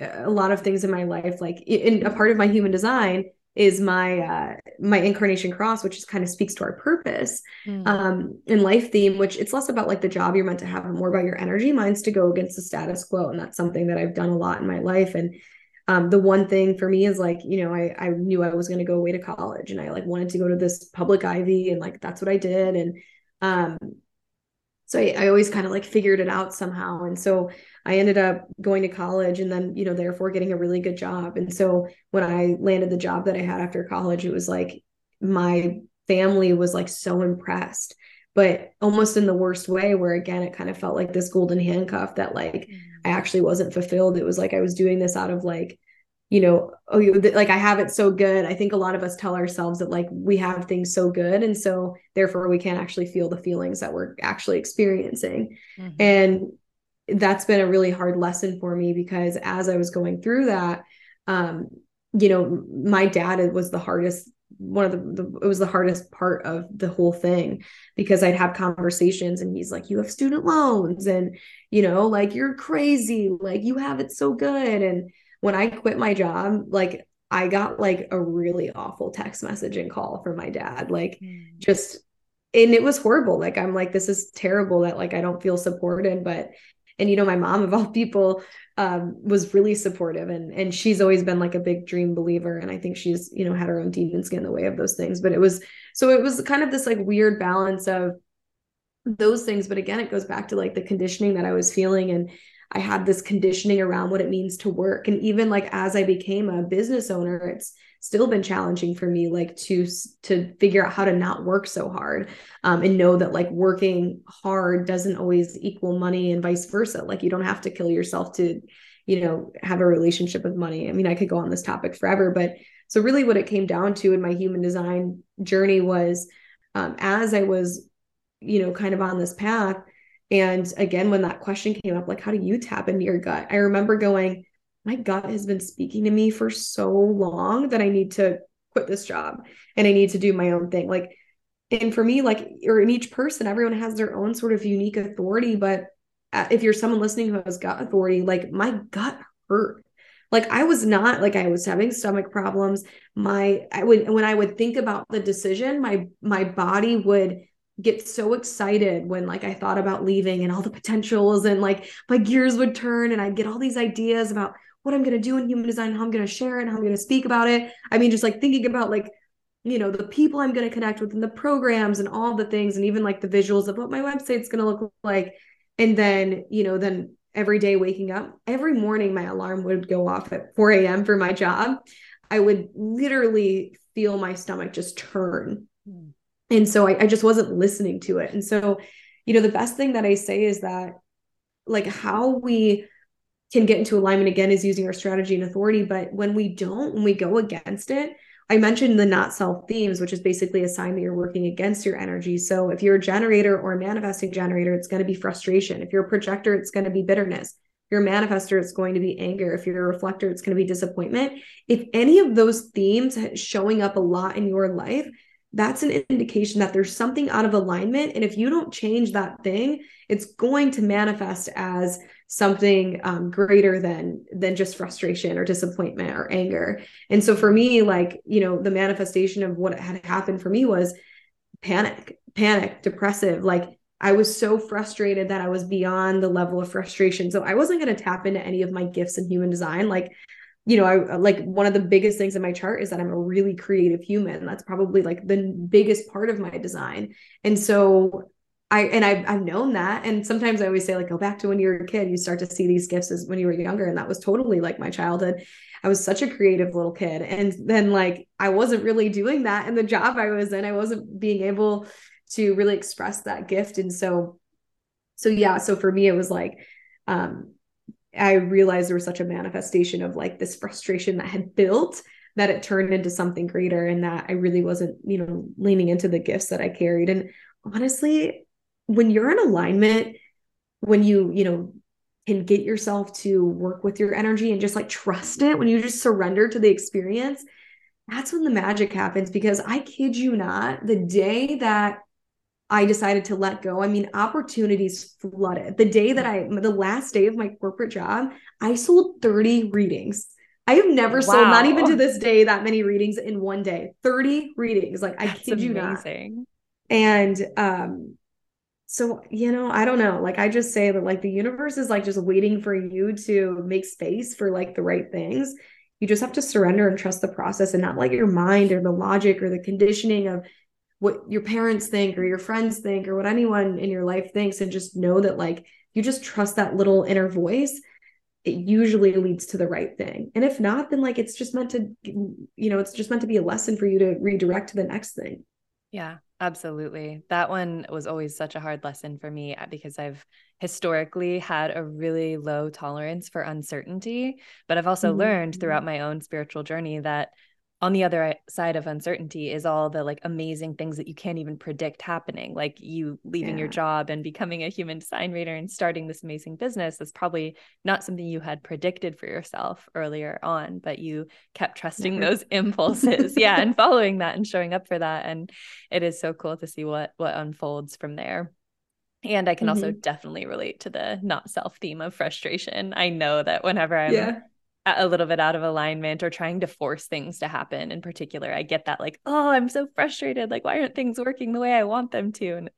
a lot of things in my life like in a part of my human design is my uh my incarnation cross which just kind of speaks to our purpose mm. um in life theme which it's less about like the job you're meant to have and more about your energy mine's to go against the status quo and that's something that i've done a lot in my life and um, the one thing for me is like you know i i knew i was going to go away to college and i like wanted to go to this public ivy and like that's what i did and um so I, I always kind of like figured it out somehow and so i ended up going to college and then you know therefore getting a really good job and so when i landed the job that i had after college it was like my family was like so impressed but almost in the worst way where again it kind of felt like this golden handcuff that like mm. i actually wasn't fulfilled it was like i was doing this out of like you know oh you like i have it so good i think a lot of us tell ourselves that like we have things so good and so therefore we can't actually feel the feelings that we're actually experiencing mm-hmm. and that's been a really hard lesson for me because as i was going through that um you know my dad was the hardest one of the, the, it was the hardest part of the whole thing because I'd have conversations and he's like you have student loans and you know like you're crazy like you have it so good and when I quit my job like I got like a really awful text message and call from my dad like mm. just and it was horrible like I'm like this is terrible that like I don't feel supported but and you know my mom <laughs> of all people um, was really supportive and and she's always been like a big dream believer and i think she's you know had her own demons get in the way of those things. But it was so it was kind of this like weird balance of those things. But again it goes back to like the conditioning that i was feeling and i had this conditioning around what it means to work. And even like as i became a business owner it's still been challenging for me like to to figure out how to not work so hard um, and know that like working hard doesn't always equal money and vice versa. Like you don't have to kill yourself to you know have a relationship with money. I mean i could go on this topic forever but so really what it came down to in my human design journey was um, as i was you know kind of on this path and again when that question came up like how do you tap into your gut i remember going my gut has been speaking to me for so long that I need to quit this job and I need to do my own thing. Like, and for me, like, or in each person, everyone has their own sort of unique authority. But uh, if you're someone listening who has gut authority, like my gut hurt. Like I was not like I was having stomach problems. My I would when I would think about the decision, my my body would get so excited when like I thought about leaving and all the potentials and like my gears would turn and I'd get all these ideas about what I'm going to do in human design, how I'm going to share it, how I'm going to speak about it. I mean, just like thinking about like, you know, the people I'm going to connect with and the programs and all the things, and even like the visuals of what my website's going to look like. And then, you know, then every day waking up, every morning my alarm would go off at 4 a.m. for my job. I would literally feel my stomach just turn. And so I, I just wasn't listening to it. And so, you know, the best thing that I say is that like how we can get into alignment again is using our strategy and authority. But when we don't, when we go against it, I mentioned the not self themes, which is basically a sign that you're working against your energy. So if you're a generator or a manifesting generator, it's going to be frustration. If you're a projector, it's going to be bitterness. If you're a manifester, it's going to be anger. If you're a reflector, it's going to be disappointment. If any of those themes showing up a lot in your life, that's an indication that there's something out of alignment. And if you don't change that thing, it's going to manifest as something um, greater than than just frustration or disappointment or anger. And so for me, like you know, the manifestation of what had happened for me was panic, panic, depressive. Like I was so frustrated that I was beyond the level of frustration. So I wasn't going to tap into any of my gifts in human design. Like you know, I like one of the biggest things in my chart is that I'm a really creative human. That's probably like the biggest part of my design. And so I and I've I've known that. And sometimes I always say, like, go back to when you were a kid, you start to see these gifts as when you were younger. And that was totally like my childhood. I was such a creative little kid. And then like I wasn't really doing that in the job I was in. I wasn't being able to really express that gift. And so, so yeah, so for me, it was like um I realized there was such a manifestation of like this frustration that had built that it turned into something greater and that I really wasn't, you know, leaning into the gifts that I carried. And honestly, when you're in alignment, when you, you know, can get yourself to work with your energy and just like trust it, when you just surrender to the experience, that's when the magic happens. Because I kid you not, the day that I decided to let go. I mean, opportunities flooded. The day that I, the last day of my corporate job, I sold 30 readings. I have never wow. sold, not even to this day, that many readings in one day. 30 readings. Like, I That's kid you amazing. not. And, um, so, you know, I don't know. Like, I just say that, like, the universe is like just waiting for you to make space for like the right things. you just have to surrender and trust the process and not let your mind or the logic or the conditioning of what your parents think or your friends think or what anyone in your life thinks and just know that like you just trust that little inner voice it usually leads to the right thing. And if not then like it's just meant to you know it's just meant to be a lesson for you to redirect to the next thing. Yeah absolutely. That one was always such a hard lesson for me uh, because i've historically had a really low tolerance for uncertainty but i've also mm-hmm. learned throughout my own spiritual journey that on the other side of uncertainty is all the like amazing things that you can't even predict happening like you leaving yeah. your job and becoming a human design reader and starting this amazing business that's probably not something you had predicted for yourself earlier on but you kept trusting Never. those <laughs> impulses yeah <laughs> and following that and showing up for that and it is so cool to see what what unfolds from there and I can mm-hmm. also definitely relate to the not self theme of frustration. I know that whenever I'm yeah a little bit out of alignment or trying to force things to happen in particular. I get that like oh i'm so frustrated. Like why aren't things working the way i want them to? And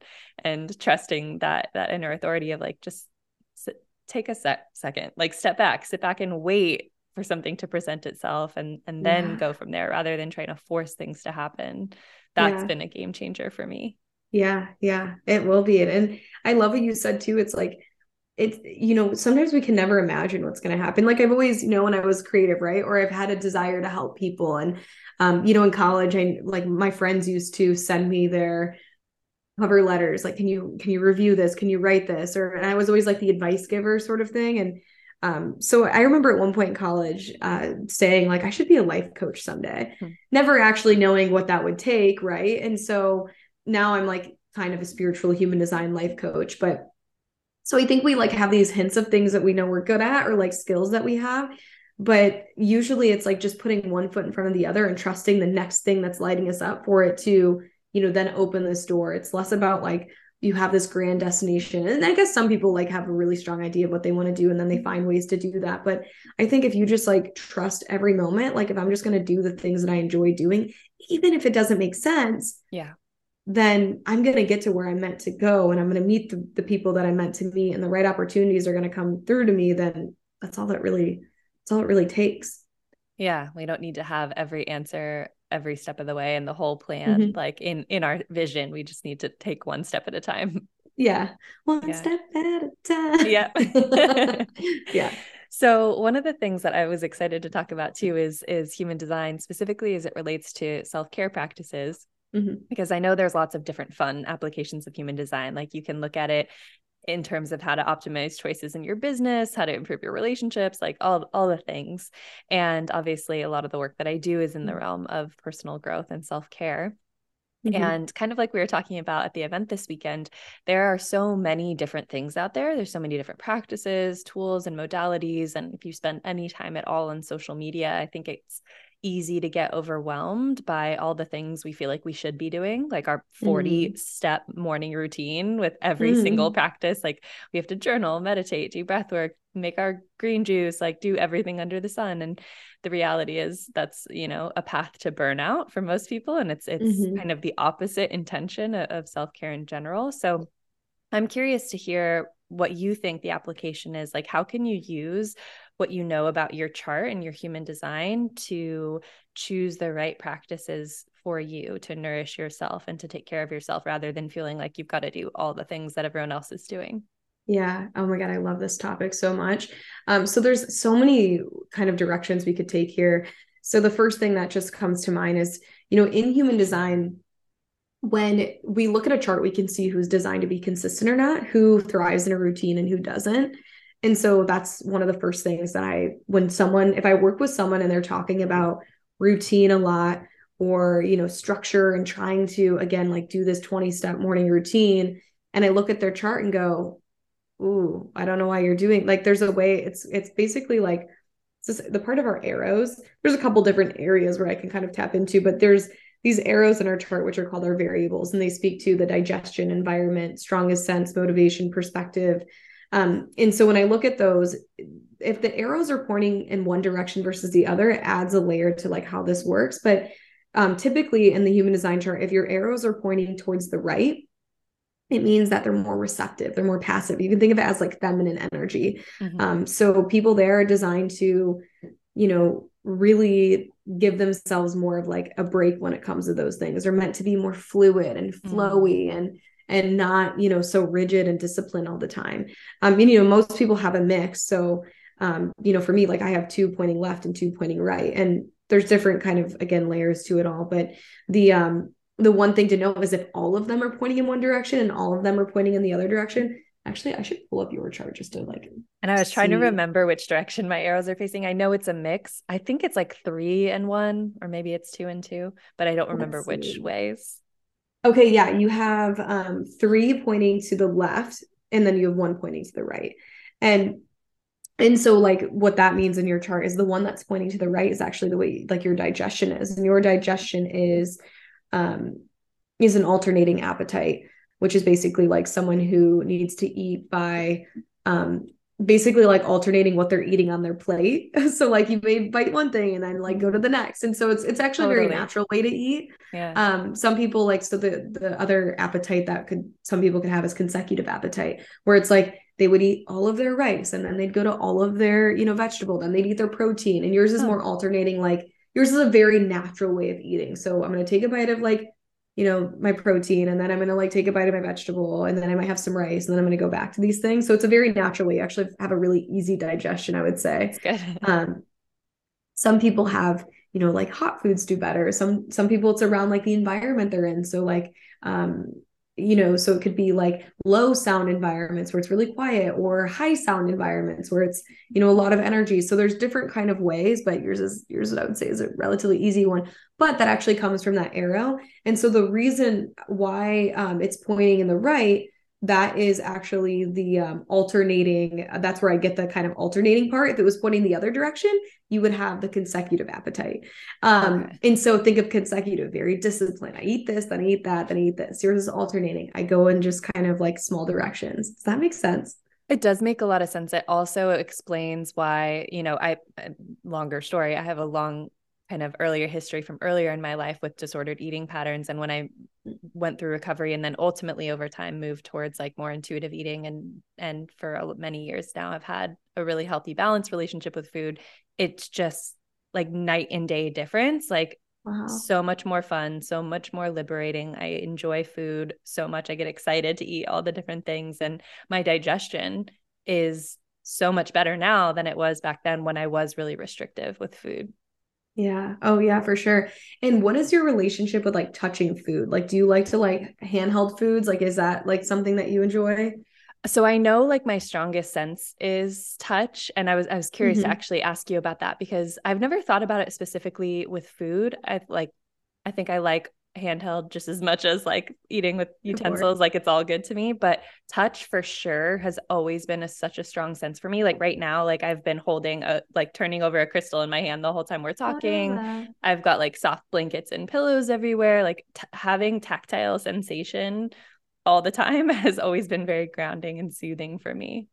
and trusting that that inner authority of like just sit, take a sec- second like step back sit back and wait for something to present itself and and then yeah. go from there rather than trying to force things to happen. That's yeah. been a game changer for me. Yeah yeah it will be. And i love what you said too. It's like it's you know sometimes we can never imagine what's going to happen. Like i've always you know when i was creative right? Or i've had a desire to help people. And um you know in college i like my friends used to send me their cover letters like can you can you review this? Can you write this? Or and i was always like the advice giver sort of thing. And um so i remember at one point in college uh saying like i should be a life coach someday. Hmm. never actually knowing what that would take right? And so now i'm like kind of a spiritual human design life coach but so I think we like have these hints of things that we know we're good at or like skills that we have. But usually it's like just putting one foot in front of the other and trusting the next thing that's lighting us up for it to, you know, then open this door. It's less about like you have this grand destination. And I guess some people like have a really strong idea of what they want to do and then they find ways to do that. But I think if you just like trust every moment, like if I'm just going to do the things that I enjoy doing, even if it doesn't make sense. Yeah then I'm going to get to where I'm meant to go and I'm going to meet the, the people that I'm meant to meet and the right opportunities are going to come through to me, then that's all that really, that's all it really takes. Yeah. We don't need to have every answer every step of the way and the whole plan. Mm-hmm. Like in, in our vision, we just need to take one step at a time. Yeah. One yeah. step at a time. Yeah. <laughs> <laughs> yeah. So one of the things that I was excited to talk about too is is human design specifically as it relates to self-care practices mm-hmm. because I know there's lots of different fun applications of human design. Like you can look at it in terms of how to optimize choices in your business, how to improve your relationships, like all all the things. And obviously a lot of the work that I do is in the mm-hmm. realm of personal growth and self-care. Mm-hmm. And kind of like we were talking about at the event this weekend, there are so many different things out there. There's so many different practices, tools, and modalities. And if you spend any time at all on social media, I think it's easy to get overwhelmed by all the things we feel like we should be doing, like our 40 mm. step morning routine with every mm. single practice. Like we have to journal, meditate, do breath work, make our green juice, like do everything under the sun. And the reality is that's, you know, a path to burnout for most people. And it's it's mm-hmm. kind of the opposite intention of, of self-care in general. So I'm curious to hear what you think the application is. Like, how can you use what you know about your chart and your human design to choose the right practices for you to nourish yourself and to take care of yourself rather than feeling like you've got to do all the things that everyone else is doing. Yeah. Oh my God. I love this topic so much. Um, so there's so many kind of directions we could take here. So the first thing that just comes to mind is, you know, in human design, when we look at a chart, we can see who's designed to be consistent or not, who thrives in a routine and who doesn't. And so that's one of the first things that I, when someone, if I work with someone and they're talking about routine a lot or, you know, structure and trying to, again, like do this 20 step morning routine, and I look at their chart and go, Ooh, I don't know why you're doing like there's a way it's it's basically like this, the part of our arrows. There's a couple different areas where I can kind of tap into, but there's these arrows in our chart, which are called our variables, and they speak to the digestion, environment, strongest sense, motivation, perspective, um, and so when I look at those, if the arrows are pointing in one direction versus the other, it adds a layer to like how this works. But um, typically in the human design chart, if your arrows are pointing towards the right, it means that they're more receptive, they're more passive. You can think of it as like feminine energy. Mm-hmm. Um, so people there are designed to, you know, really give themselves more of like a break when it comes to those things. They're meant to be more fluid and mm. flowy mm. and and not, you know, so rigid and disciplined all the time. Um, and you know, most people have a mix. So um, you know, for me, like I have two pointing left and two pointing right. And there's different kind of again layers to it all. But the um the one thing to know is if all of them are pointing in one direction and all of them are pointing in the other direction, Actually, I should pull up your chart just to like. And I was see. trying to remember which direction my arrows are facing. I know it's a mix. I think it's like three and one, or maybe it's two and two, but I don't remember which ways. Okay, yeah, you have um, three pointing to the left, and then you have one pointing to the right, and and so like what that means in your chart is the one that's pointing to the right is actually the way like your digestion is, and your digestion is um is an alternating appetite which is basically like someone who needs to eat by um basically like alternating what they're eating on their plate. <laughs> so like you may bite one thing and then like go to the next. And so it's it's actually totally. a very natural way to eat. Yeah. Um some people like so the the other appetite that could some people could have is consecutive appetite where it's like they would eat all of their rice and then they'd go to all of their, you know, vegetable, then they'd eat their protein and yours is oh. more alternating like yours is a very natural way of eating. So I'm going to take a bite of like you know, my protein and then I'm going to like take a bite of my vegetable and then I might have some rice and then I'm going to go back to these things. So it's a very natural way. You actually have a really easy digestion, I would say. <laughs> Um, some people have, you know, like hot foods do better. Some some people it's around like the environment they're in. So like um you know so it could be like low sound environments where it's really quiet or high sound environments where it's you know a lot of energy. So there's different kind of ways but yours is yours what i would say is a relatively easy one. But that actually comes from that arrow. And so the reason why um, it's pointing in the right that is actually the um, alternating that's where i get the kind of alternating part. If it was pointing the other direction you would have the consecutive appetite. Um, okay. and so think of consecutive very disciplined. I eat this then i eat that then i eat this. Yours is alternating. I go in just kind of like small directions. Does that make sense? It does make a lot of sense. It also explains why, you know, I longer story. I have a long kind of earlier history from earlier in my life with disordered eating patterns and when i went through recovery and then ultimately over time moved towards like more intuitive eating and and for many years now i've had a really healthy balanced relationship with food. It's just like night and day difference like wow. so much more fun so much more liberating. I enjoy food so much. I get excited to eat all the different things and my digestion is so much better now than it was back then when i was really restrictive with food yeah. Oh, yeah, for sure. And what is your relationship with like touching food? Like, do you like to like handheld foods? Like, is that like something that you enjoy? So I know like my strongest sense is touch. And I was I was curious mm-hmm. to actually ask you about that because I've never thought about it specifically with food. I like I think I like handheld just as much as like eating with utensils like it's all good to me but touch for sure has always been a, such a strong sense for me like right now like i've been holding a like turning over a crystal in my hand the whole time we're talking ah. i've got like soft blankets and pillows everywhere like t- having tactile sensation all the time <laughs> has always been very grounding and soothing for me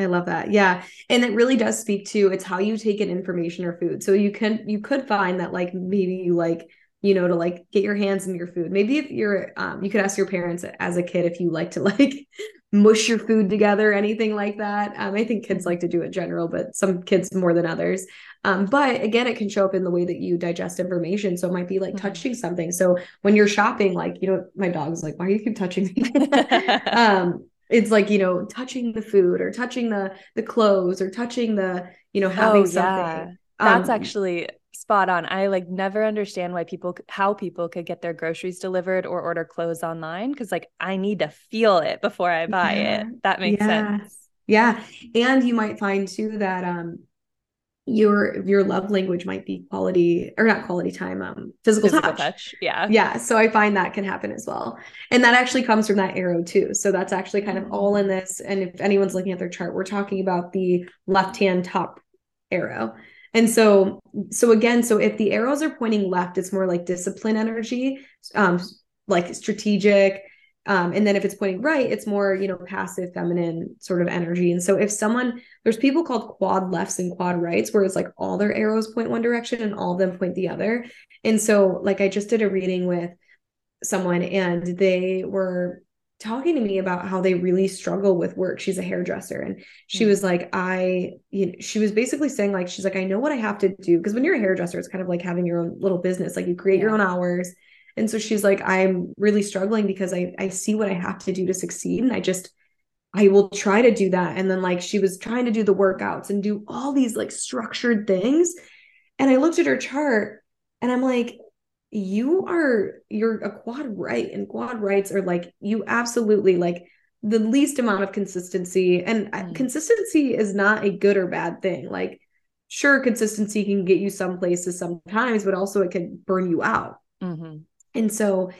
I love that. Yeah. And it really does speak to it's how you take in information or food. So you can you could find that like maybe you like you know, to like get your hands in your food. Maybe if you're, um, you could ask your parents as a kid if you like to <laughs> like mush your food together, anything like that. Um, I think kids like to do it general, but some kids more than others. Um, but again, it can show up in the way that you digest information. So it might be like mm-hmm. touching something. So when you're shopping, like, you know, my dog's like, why do you keep touching me? <laughs> um, it's like, you know, touching the food or touching the the clothes or touching the, you know, having oh, something. Yeah. That's um, actually spot on. I like never understand why people how people could get their groceries delivered or order clothes online because like I need to feel it before I buy yeah. it. That makes yeah. sense. Yeah. And you might find too that um your your love language might be quality or not quality time um physical, physical touch. touch. yeah yeah so i find that can happen as well and that actually comes from that arrow too so that's actually kind of all in this and if anyone's looking at their chart we're talking about the left hand top arrow and so, so again, so if the arrows are pointing left, it's more like discipline energy, um, like strategic. Um, and then if it's pointing right, it's more, you know, passive feminine sort of energy. And so if someone, there's people called quad lefts and quad rights, where it's like all their arrows point one direction and all of them point the other. And so, like, I just did a reading with someone and they were talking to me about how they really struggle with work. She's a hairdresser and she mm-hmm. was like, I, you know, she was basically saying like, she's like, I know what I have to do. Cause when you're a hairdresser, it's kind of like having your own little business. Like you create yeah. your own hours. And so she's like, I'm really struggling because I, I see what I have to do to succeed. And I just, I will try to do that. And then like she was trying to do the workouts and do all these like structured things. And I looked at her chart and I'm like, you are you're a quad right and quad rights are like you absolutely like the least amount of consistency and mm. consistency is not a good or bad thing like sure consistency can get you some places sometimes but also it can burn you out mm-hmm. and so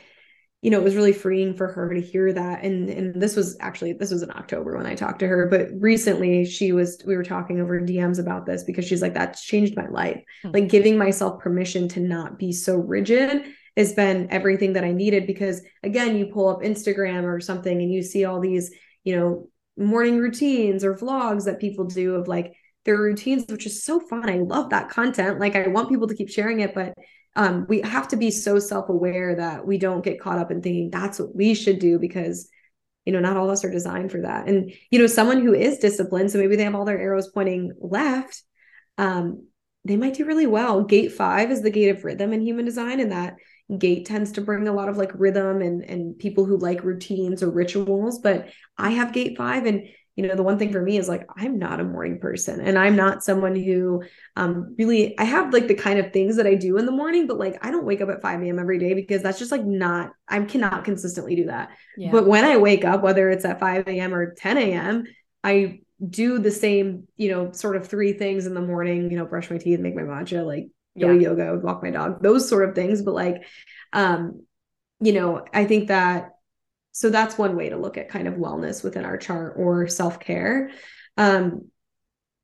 you know, it was really freeing for her to hear that. And and this was actually this was in October when I talked to her, but recently she was we were talking over DMs about this because she's like that's changed my life. Mm-hmm. Like giving myself permission to not be so rigid has been everything that I needed because again, you pull up Instagram or something and you see all these, you know, morning routines or vlogs that people do of like their routines, which is so fun. I love that content. Like I want people to keep sharing it, but um, we have to be so self-aware that we don't get caught up in thinking that's what we should do because you know not all of us are designed for that. And you know someone who is disciplined so maybe they have all their arrows pointing left um, they might do really well. Gate five is the gate of rhythm in human design and that gate tends to bring a lot of like rhythm and and people who like routines or rituals but i have gate five and you know the one thing for me is like i'm not a morning person and i'm not someone who um really i have like the kind of things that i do in the morning but like i don't wake up at 5 a.m every day because that's just like not i cannot consistently do that yeah. but when i wake up whether it's at 5 a.m or 10 a.m i do the same you know sort of three things in the morning you know brush my teeth make my matcha like go yeah. yoga walk my dog those sort of things but like um you know i think that so that's one way to look at kind of wellness within our chart or self-care. Um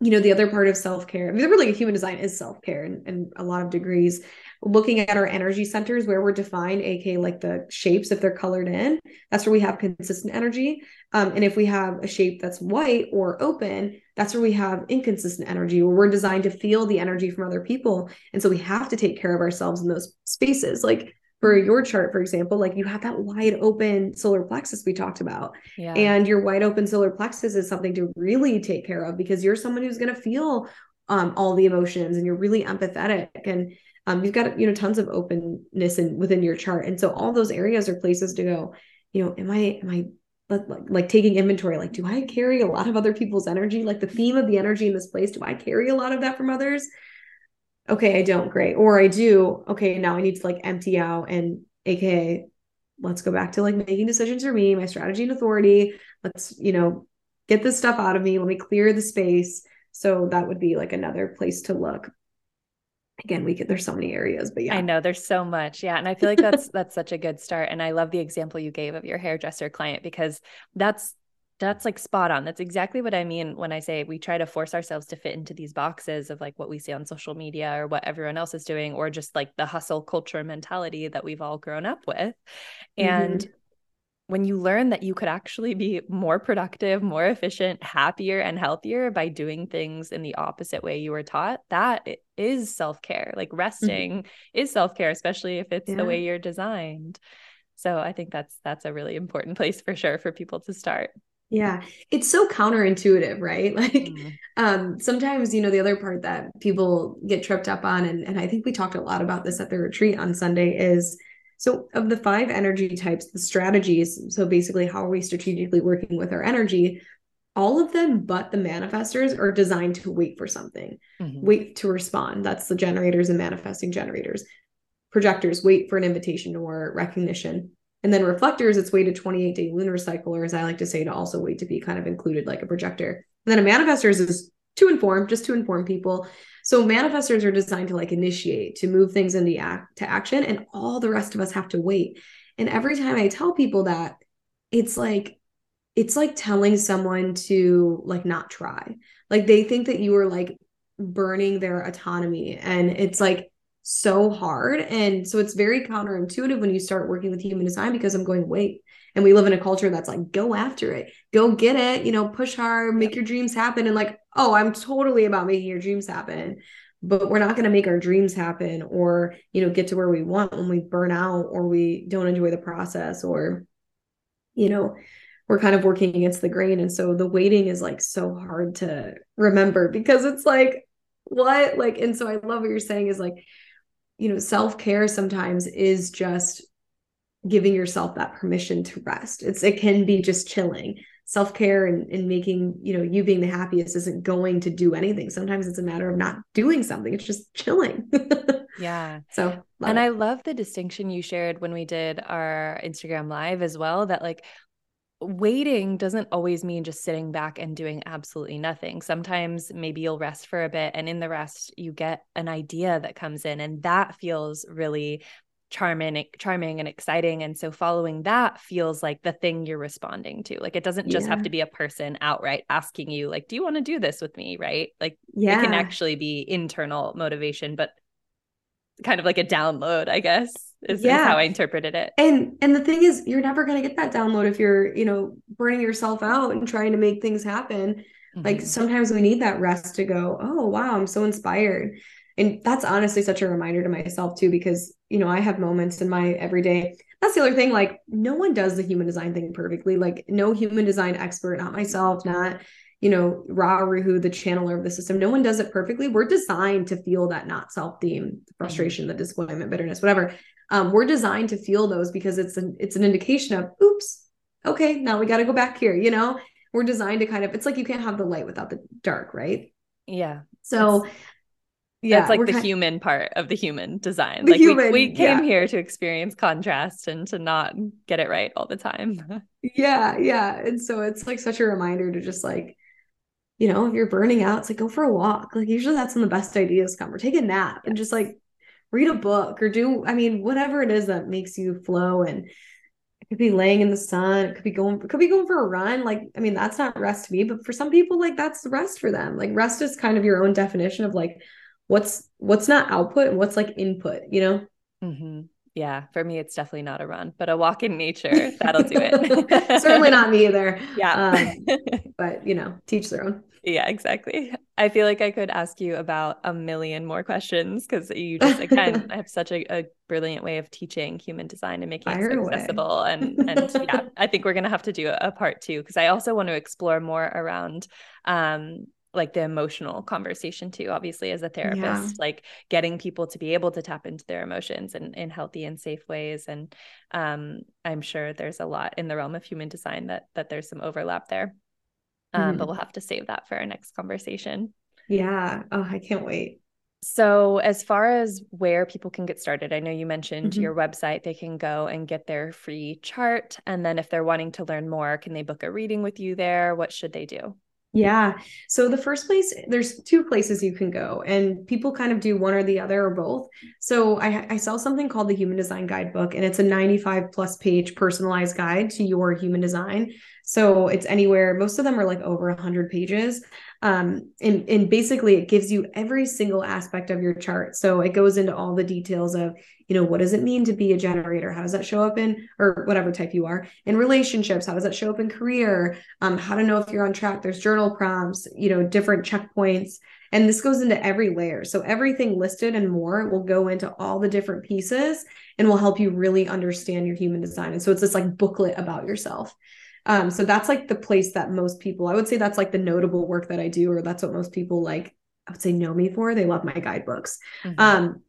you know the other part of self-care I mean, really human design is self-care in, and a lot of degrees. Looking at our energy centers where we're defined aka like the shapes if they're colored in that's where we have consistent energy. Um, and if we have a shape that's white or open that's where we have inconsistent energy where we're designed to feel the energy from other people. And so we have to take care of ourselves in those spaces. Like for your chart, for example, like you have that wide open solar plexus we talked about. Yeah. And your wide open solar plexus is something to really take care of because you're someone who's going to feel um, all the emotions and you're really empathetic and um, you've got you know tons of openness in within your chart and so all those areas are places to go you know am i am i like, like taking inventory like do i carry a lot of other people's energy like the theme of the energy in this place do i carry a lot of that from others okay, I don't, great. Or I do, okay, now I need to like empty out and aka let's go back to like making decisions for me, my strategy and authority. Let's, you know, get this stuff out of me. Let me clear the space. So that would be like another place to look. Again, we could there's so many areas, but yeah. I know there's so much. Yeah. And I feel like that's that's such a good start. And I love the example you gave of your hairdresser client because that's that's like spot on. That's exactly what I mean when I say we try to force ourselves to fit into these boxes of like what we see on social media or what everyone else is doing, or just like the hustle culture mentality that we've all grown up with. And mm-hmm. when you learn that you could actually be more productive, more efficient, happier, and healthier by doing things in the opposite way you were taught, that is self care. Like mm-hmm. resting mm-hmm. is self care, especially if it's yeah. the way you're designed. So I think that's that's a really important <laughs> place for sure for people to start. Yeah, it's so counterintuitive, right? <laughs> Like mm. um sometimes, you know, the other part that people get tripped up on and and I think we talked a lot about this at the retreat on Sunday is so of the five energy types, the strategies, so basically how are we strategically working with our energy? All of them but the manifestors are designed to wait for something. Mm-hmm. Wait to respond. That's the generators and manifesting generators. Projectors wait for an invitation or recognition and then reflectors, it's waited 28 day lunar cycle, or as I like to say, to also wait to be kind of included like a projector. And then a manifestors is to inform, just to inform people. So manifestors are designed to like initiate, to move things into act to action, and all the rest of us have to wait. And every time I tell people that, it's like it's like telling someone to like not try. Like they think that you are like burning their autonomy, and it's like so hard. And so it's very counterintuitive when you start working with human design because I'm going, wait. And we live in a culture that's like, go after it, go get it, you know, push hard, make your dreams happen. And like, oh, I'm totally about making your dreams happen. But we're not going to make our dreams happen or, you know, get to where we want when we burn out or we don't enjoy the process or you know, we're kind of working against the grain. And so the waiting is like so hard to remember because it's like, what? Like, and so I love what you're saying is like, you know, self care sometimes is just giving yourself that permission to rest. It's, it can be just chilling. Self care and, and making, you know, you being the happiest isn't going to do anything. Sometimes it's a matter of not doing something, it's just chilling. <laughs> yeah. So, and it. I love the distinction you shared when we did our Instagram live as well that like waiting doesn't always mean just sitting back and doing absolutely nothing. Sometimes maybe you'll rest for a bit and in the rest you get an idea that comes in and that feels really charming charming and exciting and so following that feels like the thing you're responding to like it doesn't just yeah. have to be a person outright asking you like do you want to do this with me right like yeah. it can actually be internal motivation but kind of like a download, I guess, is, yeah. is how I interpreted it. And and the thing is, you're never gonna get that download if you're, you know, burning yourself out and trying to make things happen. Mm-hmm. Like sometimes we need that rest to go, oh wow, I'm so inspired. And that's honestly such a reminder to myself too, because you know, I have moments in my everyday. That's the other thing. Like, no one does the human design thing perfectly. Like, no human design expert, not myself, not you know, Ra Uru Hu, the channeler of the system. No one does it perfectly. We're designed to feel that not self theme, the mm-hmm. frustration, the disappointment, bitterness, whatever. Um, we're designed to feel those because it's an it's an indication of, oops, okay, now we got to go back here. You know, we're designed to kind of. It's like you can't have the light without the dark, right? Yeah. So. yeah, it's like the human part of the human design. Like human, we, we came yeah. here to experience contrast and to not get it right all the time. <laughs> yeah, yeah. And so it's like such a reminder to just like you know, if you're burning out, it's like go for a walk. Like usually that's when the best ideas come or take a nap and just like read a book or do, I mean, whatever it is that makes you flow and it could be laying in the sun. It could be going, it could be going for a run. Like, I mean, that's not rest to me, but for some people, like that's the rest for them. Like rest is kind of your own definition of like what's, what's not output and what's like input, you know? Mm-hmm yeah, for me, it's definitely not a run, but a walk in nature, that'll do it. <laughs> Certainly not me either. <laughs> Yeah. Um, <laughs> but, you know, teach their own. Yeah, exactly. I feel like I could ask you about a million more questions because you just, again, <laughs> have such a, a, brilliant way of teaching human design and making Fire it so accessible. And, and yeah, <laughs> I think we're going to have to do a, a part two because I also want to explore more around um, like the emotional conversation too obviously as a therapist yeah. like getting people to be able to tap into their emotions in, in healthy and safe ways and um, i'm sure there's a lot in the realm of human design that that there's some overlap there um, mm-hmm. but we'll have to save that for our next conversation yeah oh i can't wait so, as far as where people can get started, I know you mentioned mm-hmm. your website. They can go and get their free chart. And then, if they're wanting to learn more, can they book a reading with you there? What should they do? Yeah. So the first place, there's two places you can go, and people kind of do one or the other or both. So I, I sell something called the Human Design Guidebook, and it's a 95 plus page personalized guide to your human design. So it's anywhere, most of them are like over 100 pages. Um, and, and basically, it gives you every single aspect of your chart. So it goes into all the details of, you know, what does it mean to be a generator? How does that show up in, or whatever type you are, in relationships? How does that show up in career? Um, how to know if you're on track? There's journal prompts, you know, different checkpoints. And this goes into every layer. So everything listed and more will go into all the different pieces and will help you really understand your human design. And so it's this like booklet about yourself. Um, so that's like the place that most people, I would say that's like the notable work that I do, or that's what most people like, I would say know me for. They love my guidebooks. Mm-hmm. Um,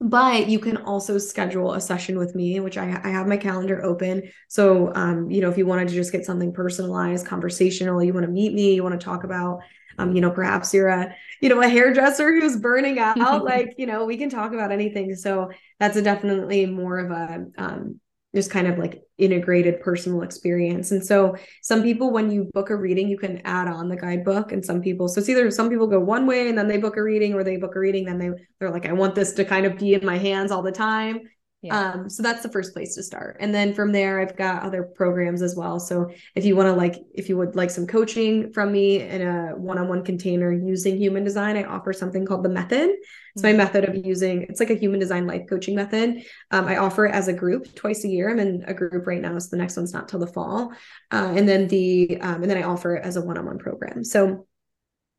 but you can also schedule a session with me which I, I have my calendar open so um, you know if you wanted to just get something personalized conversational you want to meet me you want to talk about um, you know perhaps you're a you know a hairdresser who's burning out <laughs> like you know we can talk about anything so that's a definitely more of a um, just kind of like integrated personal experience. And so some people when you book a reading you can add on the guidebook and some people so it's either some people go one way and then they book a reading or they book a reading then they they're like I want this to kind of be in my hands all the time yeah. Um, so that's the first place to start. And then from there, I've got other programs as well. So if you want to like, if you would like some coaching from me in a one-on-one container using human design, I offer something called the method. It's my mm-hmm. method of using, it's like a human design life coaching method. Um, I offer it as a group twice a year. I'm in a group right now. So the next one's not till the fall. Uh, and then the, um, and then I offer it as a one-on-one program. So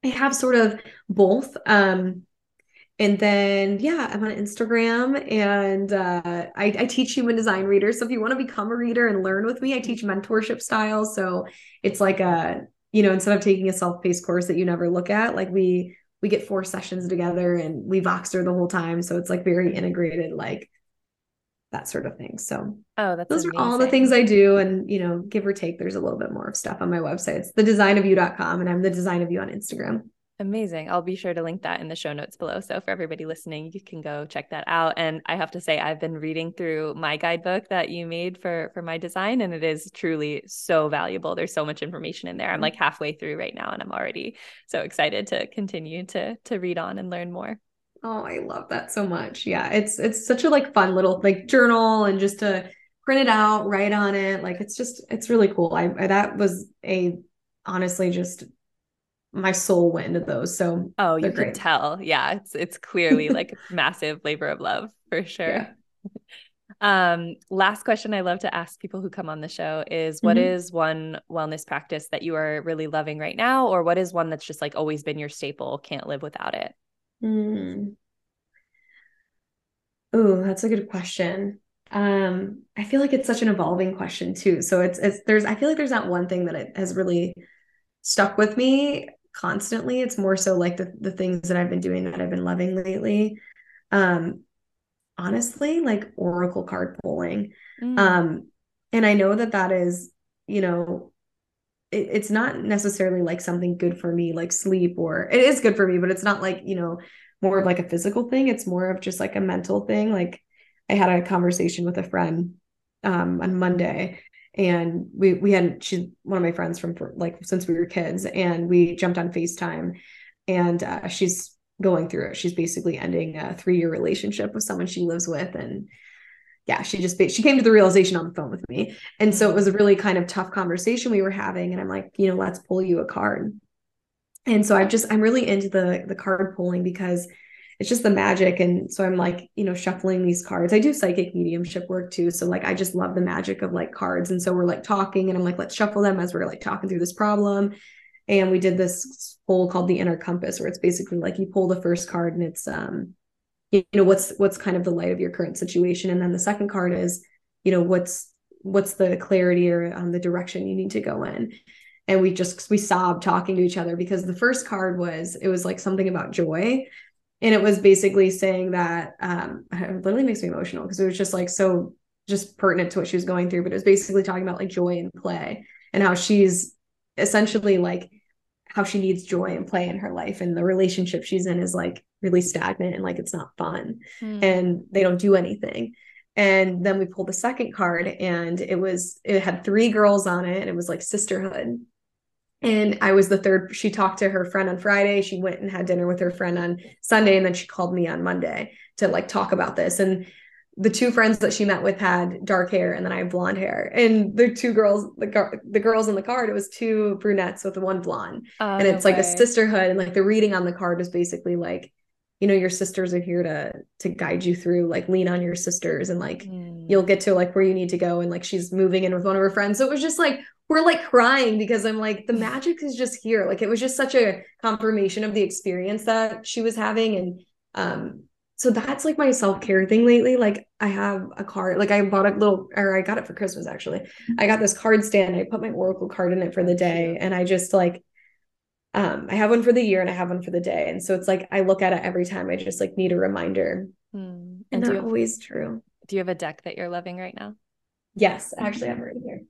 I have sort of both. Um, and then yeah i'm on instagram and uh, I, I, teach human design readers. So if you want to become a reader and learn with me i teach mentorship style. So it's like a you know instead of taking a self-paced course that you never look at like we we get four sessions together and we voxer the whole time. So it's like very integrated like that sort of thing. So oh that's those amazing. are all the things i do and you know give or take there's a little bit more of stuff on my website. It's the designofyou.com and i'm the design of you on instagram Amazing. I'll be sure to link that in the show notes below. So for everybody listening, you can go check that out. And I have to say, I've been reading through my guidebook that you made for for my design, and it is truly so valuable. There's so much information in there. I'm mm-hmm. like halfway through right now, and I'm already so excited to continue to to read on and learn more. Oh, I love that so much. Yeah, it's it's such a like fun little like journal and just to print it out, write on it. Like it's just it's really cool. I, I that was a honestly just my soul went into those. So oh, you can tell. Yeah, it's it's clearly <laughs> like massive labor of love for sure. Yeah. <laughs> Um, last question I love to ask people who come on the show is what mm-hmm. is one wellness practice that you are really loving right now, or what is one that's just like always been your staple, can't live without it? Mm. Oh, that's a good question. Um, I feel like it's such an evolving question too. So it's it's there's I feel like there's not one thing that it has really stuck with me constantly. It's more so like the the things that I've been doing that I've been loving lately. Um honestly, like oracle card pulling. Mm. Um and I know that that is, you know, it, it's not necessarily like something good for me like sleep or it is good for me, but it's not like, you know, more of like a physical thing. It's more of just like a mental thing. Like I had a conversation with a friend um on Monday and we we had she's one of my friends from like since we were kids and we jumped on facetime. And uh, she's going through it. She's basically ending a three-year relationship with someone she lives with. And yeah she just she came to the realization on the phone with me. And so it was a really kind of tough conversation we were having. And i'm like you know let's pull you a card. And so i've just i'm really into the the card pulling because it's just the magic. And so I'm like, you know, shuffling these cards. I do psychic mediumship work too. So like I just love the magic of like cards. And so we're like talking and I'm like, let's shuffle them as we're like talking through this problem. And we did this pull called the inner compass, where it's basically like you pull the first card and it's um, you know, what's what's kind of the light of your current situation. And then the second card is, you know, what's what's the clarity or um, the direction you need to go in and we just we sobbed talking to each other because the first card was it was like something about joy and it was basically saying that um <laughs> it literally makes me emotional because it was just like so just pertinent to what she was going through but it was basically talking about like joy and play and how she's essentially like how she needs joy and play in her life and the relationship she's in is like really stagnant and like it's not fun mm. and they don't do anything and then we pulled the second card and it was it had three girls on it and it was like sisterhood and I was the third. She talked to her friend on Friday. She went and had dinner with her friend on Sunday. And then she called me on Monday to like talk about this. And the two friends that she met with had dark hair and then I have blonde hair. And the two girls, the, the girls in the card, it was two brunettes with one blonde. Oh, and it's no like way. a sisterhood. And like the reading on the card is basically like, you know, your sisters are here to to guide you through, like lean on your sisters and like mm. you'll get to like where you need to go. And like she's moving in with one of her friends. So it was just like we're like crying because I'm like, the magic is just here. Like it was just such a confirmation of the experience that she was having. And um, so that's like my self-care thing lately. Like I have a card, like I bought a little or I got it for Christmas actually. I got this card stand. I put my Oracle card in it for the day. And I just like um I have one for the year and I have one for the day. And so it's like I look at it every time I just like need a reminder. Hmm. And, and have, always true. Do you have a deck that you're loving right now? Yes, actually I have it right here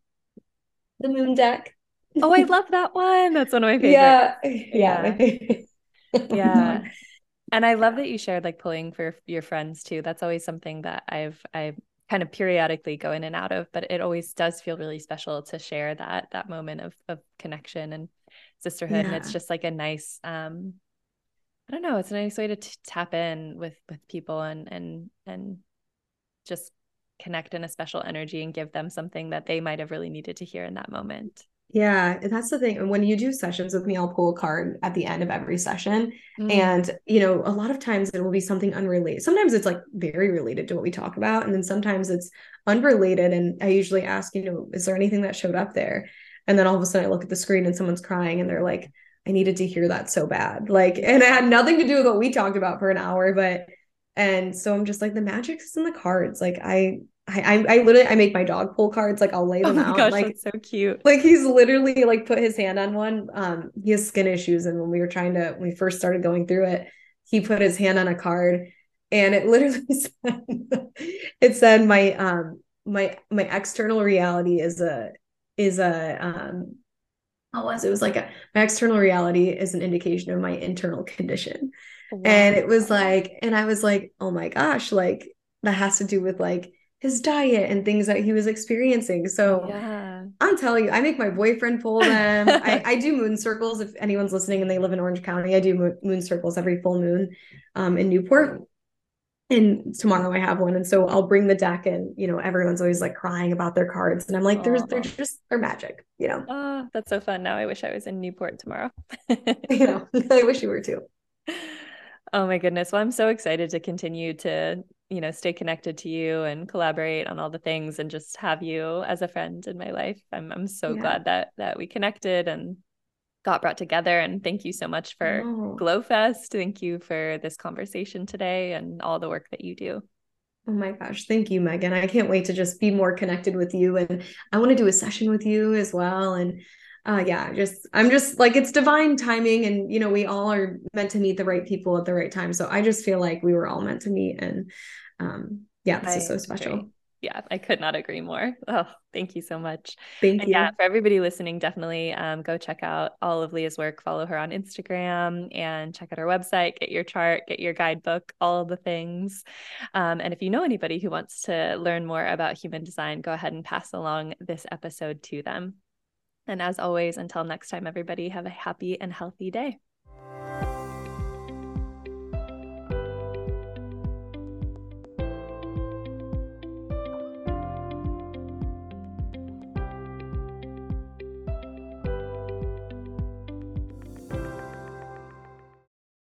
the moon deck. oh, I love that one. That's one of my <laughs> favorites. Yeah. Yeah. yeah. <laughs> And I love that you shared like pulling for your friends too. That's always something that I've I kind of periodically go in and out of, but it always does feel really special to share that that moment of of connection and sisterhood. Yeah. And it's just like a nice um I don't know, it's a nice way to t- tap in with with people and and and just connect in a special energy and give them something that they might have really needed to hear in that moment. Yeah, that's the thing. And when you do sessions with me, I'll pull a card at the end of every session. Mm. And, you know, a lot of times it will be something unrelated. Sometimes it's like very related to what we talk about. And then sometimes it's unrelated. And I usually ask, you know, is there anything that showed up there? And then all of a sudden I look at the screen and someone's crying and they're like, I needed to hear that so bad. Like, and it had nothing to do with what we talked about for an hour, but and so I'm just like the magic is in the cards. Like I I, I literally I make my dog pull cards. Like I'll lay <laughs> them oh out. Gosh, like so cute. Like he's literally like put his hand on one. Um, he has skin issues, and when we were trying to when we first started going through it, he put his hand on a card, and it <laughs> literally said it said my um my my external reality is a is a um what was it was like a my external reality is an indication of my internal condition. Wow. And it was like, and I was like, oh my gosh, like that has to do with like his diet and things that he was experiencing. So yeah. I'm telling you, I make my boyfriend pull them. I, <laughs> I, do moon circles. If anyone's listening and they live in Orange County, I do moon circles every full moon um, in Newport. And tomorrow I have one. And so I'll bring the deck and, you know, everyone's always like crying about their cards. And I'm like, there's, they're just, they're magic, you know? Oh, that's so fun. Now I wish I was in Newport tomorrow. <laughs> <laughs> you know, I wish you were too. Oh my goodness. Well, I'm so excited to continue to you know stay connected to you and collaborate on all the things and just have you as a friend in my life i'm i'm so yeah. glad that that we connected and got brought together and thank you so much for oh. glowfest thank you for this conversation today and all the work that you do Oh my gosh, thank you, Megan. I can't wait to just be more connected with you. And I want to do a session with you as well. And uh yeah, just I'm just like it's divine timing and you know, we all are meant to meet the right people at the right time. So I just feel like we were all meant to meet and um, yeah, this I is so special. Agree. Yeah, I could not agree more. <laughs> Oh, thank you so much. Thank and you. Yeah, for everybody listening, definitely um, go check out all of Leah's work. Follow her on Instagram and check out her website. Get your chart, get your guidebook, all the things. Um, and if you know anybody who wants to learn more about human design, go ahead and pass along this episode to them. And as always, until next time, everybody, have a happy and healthy day.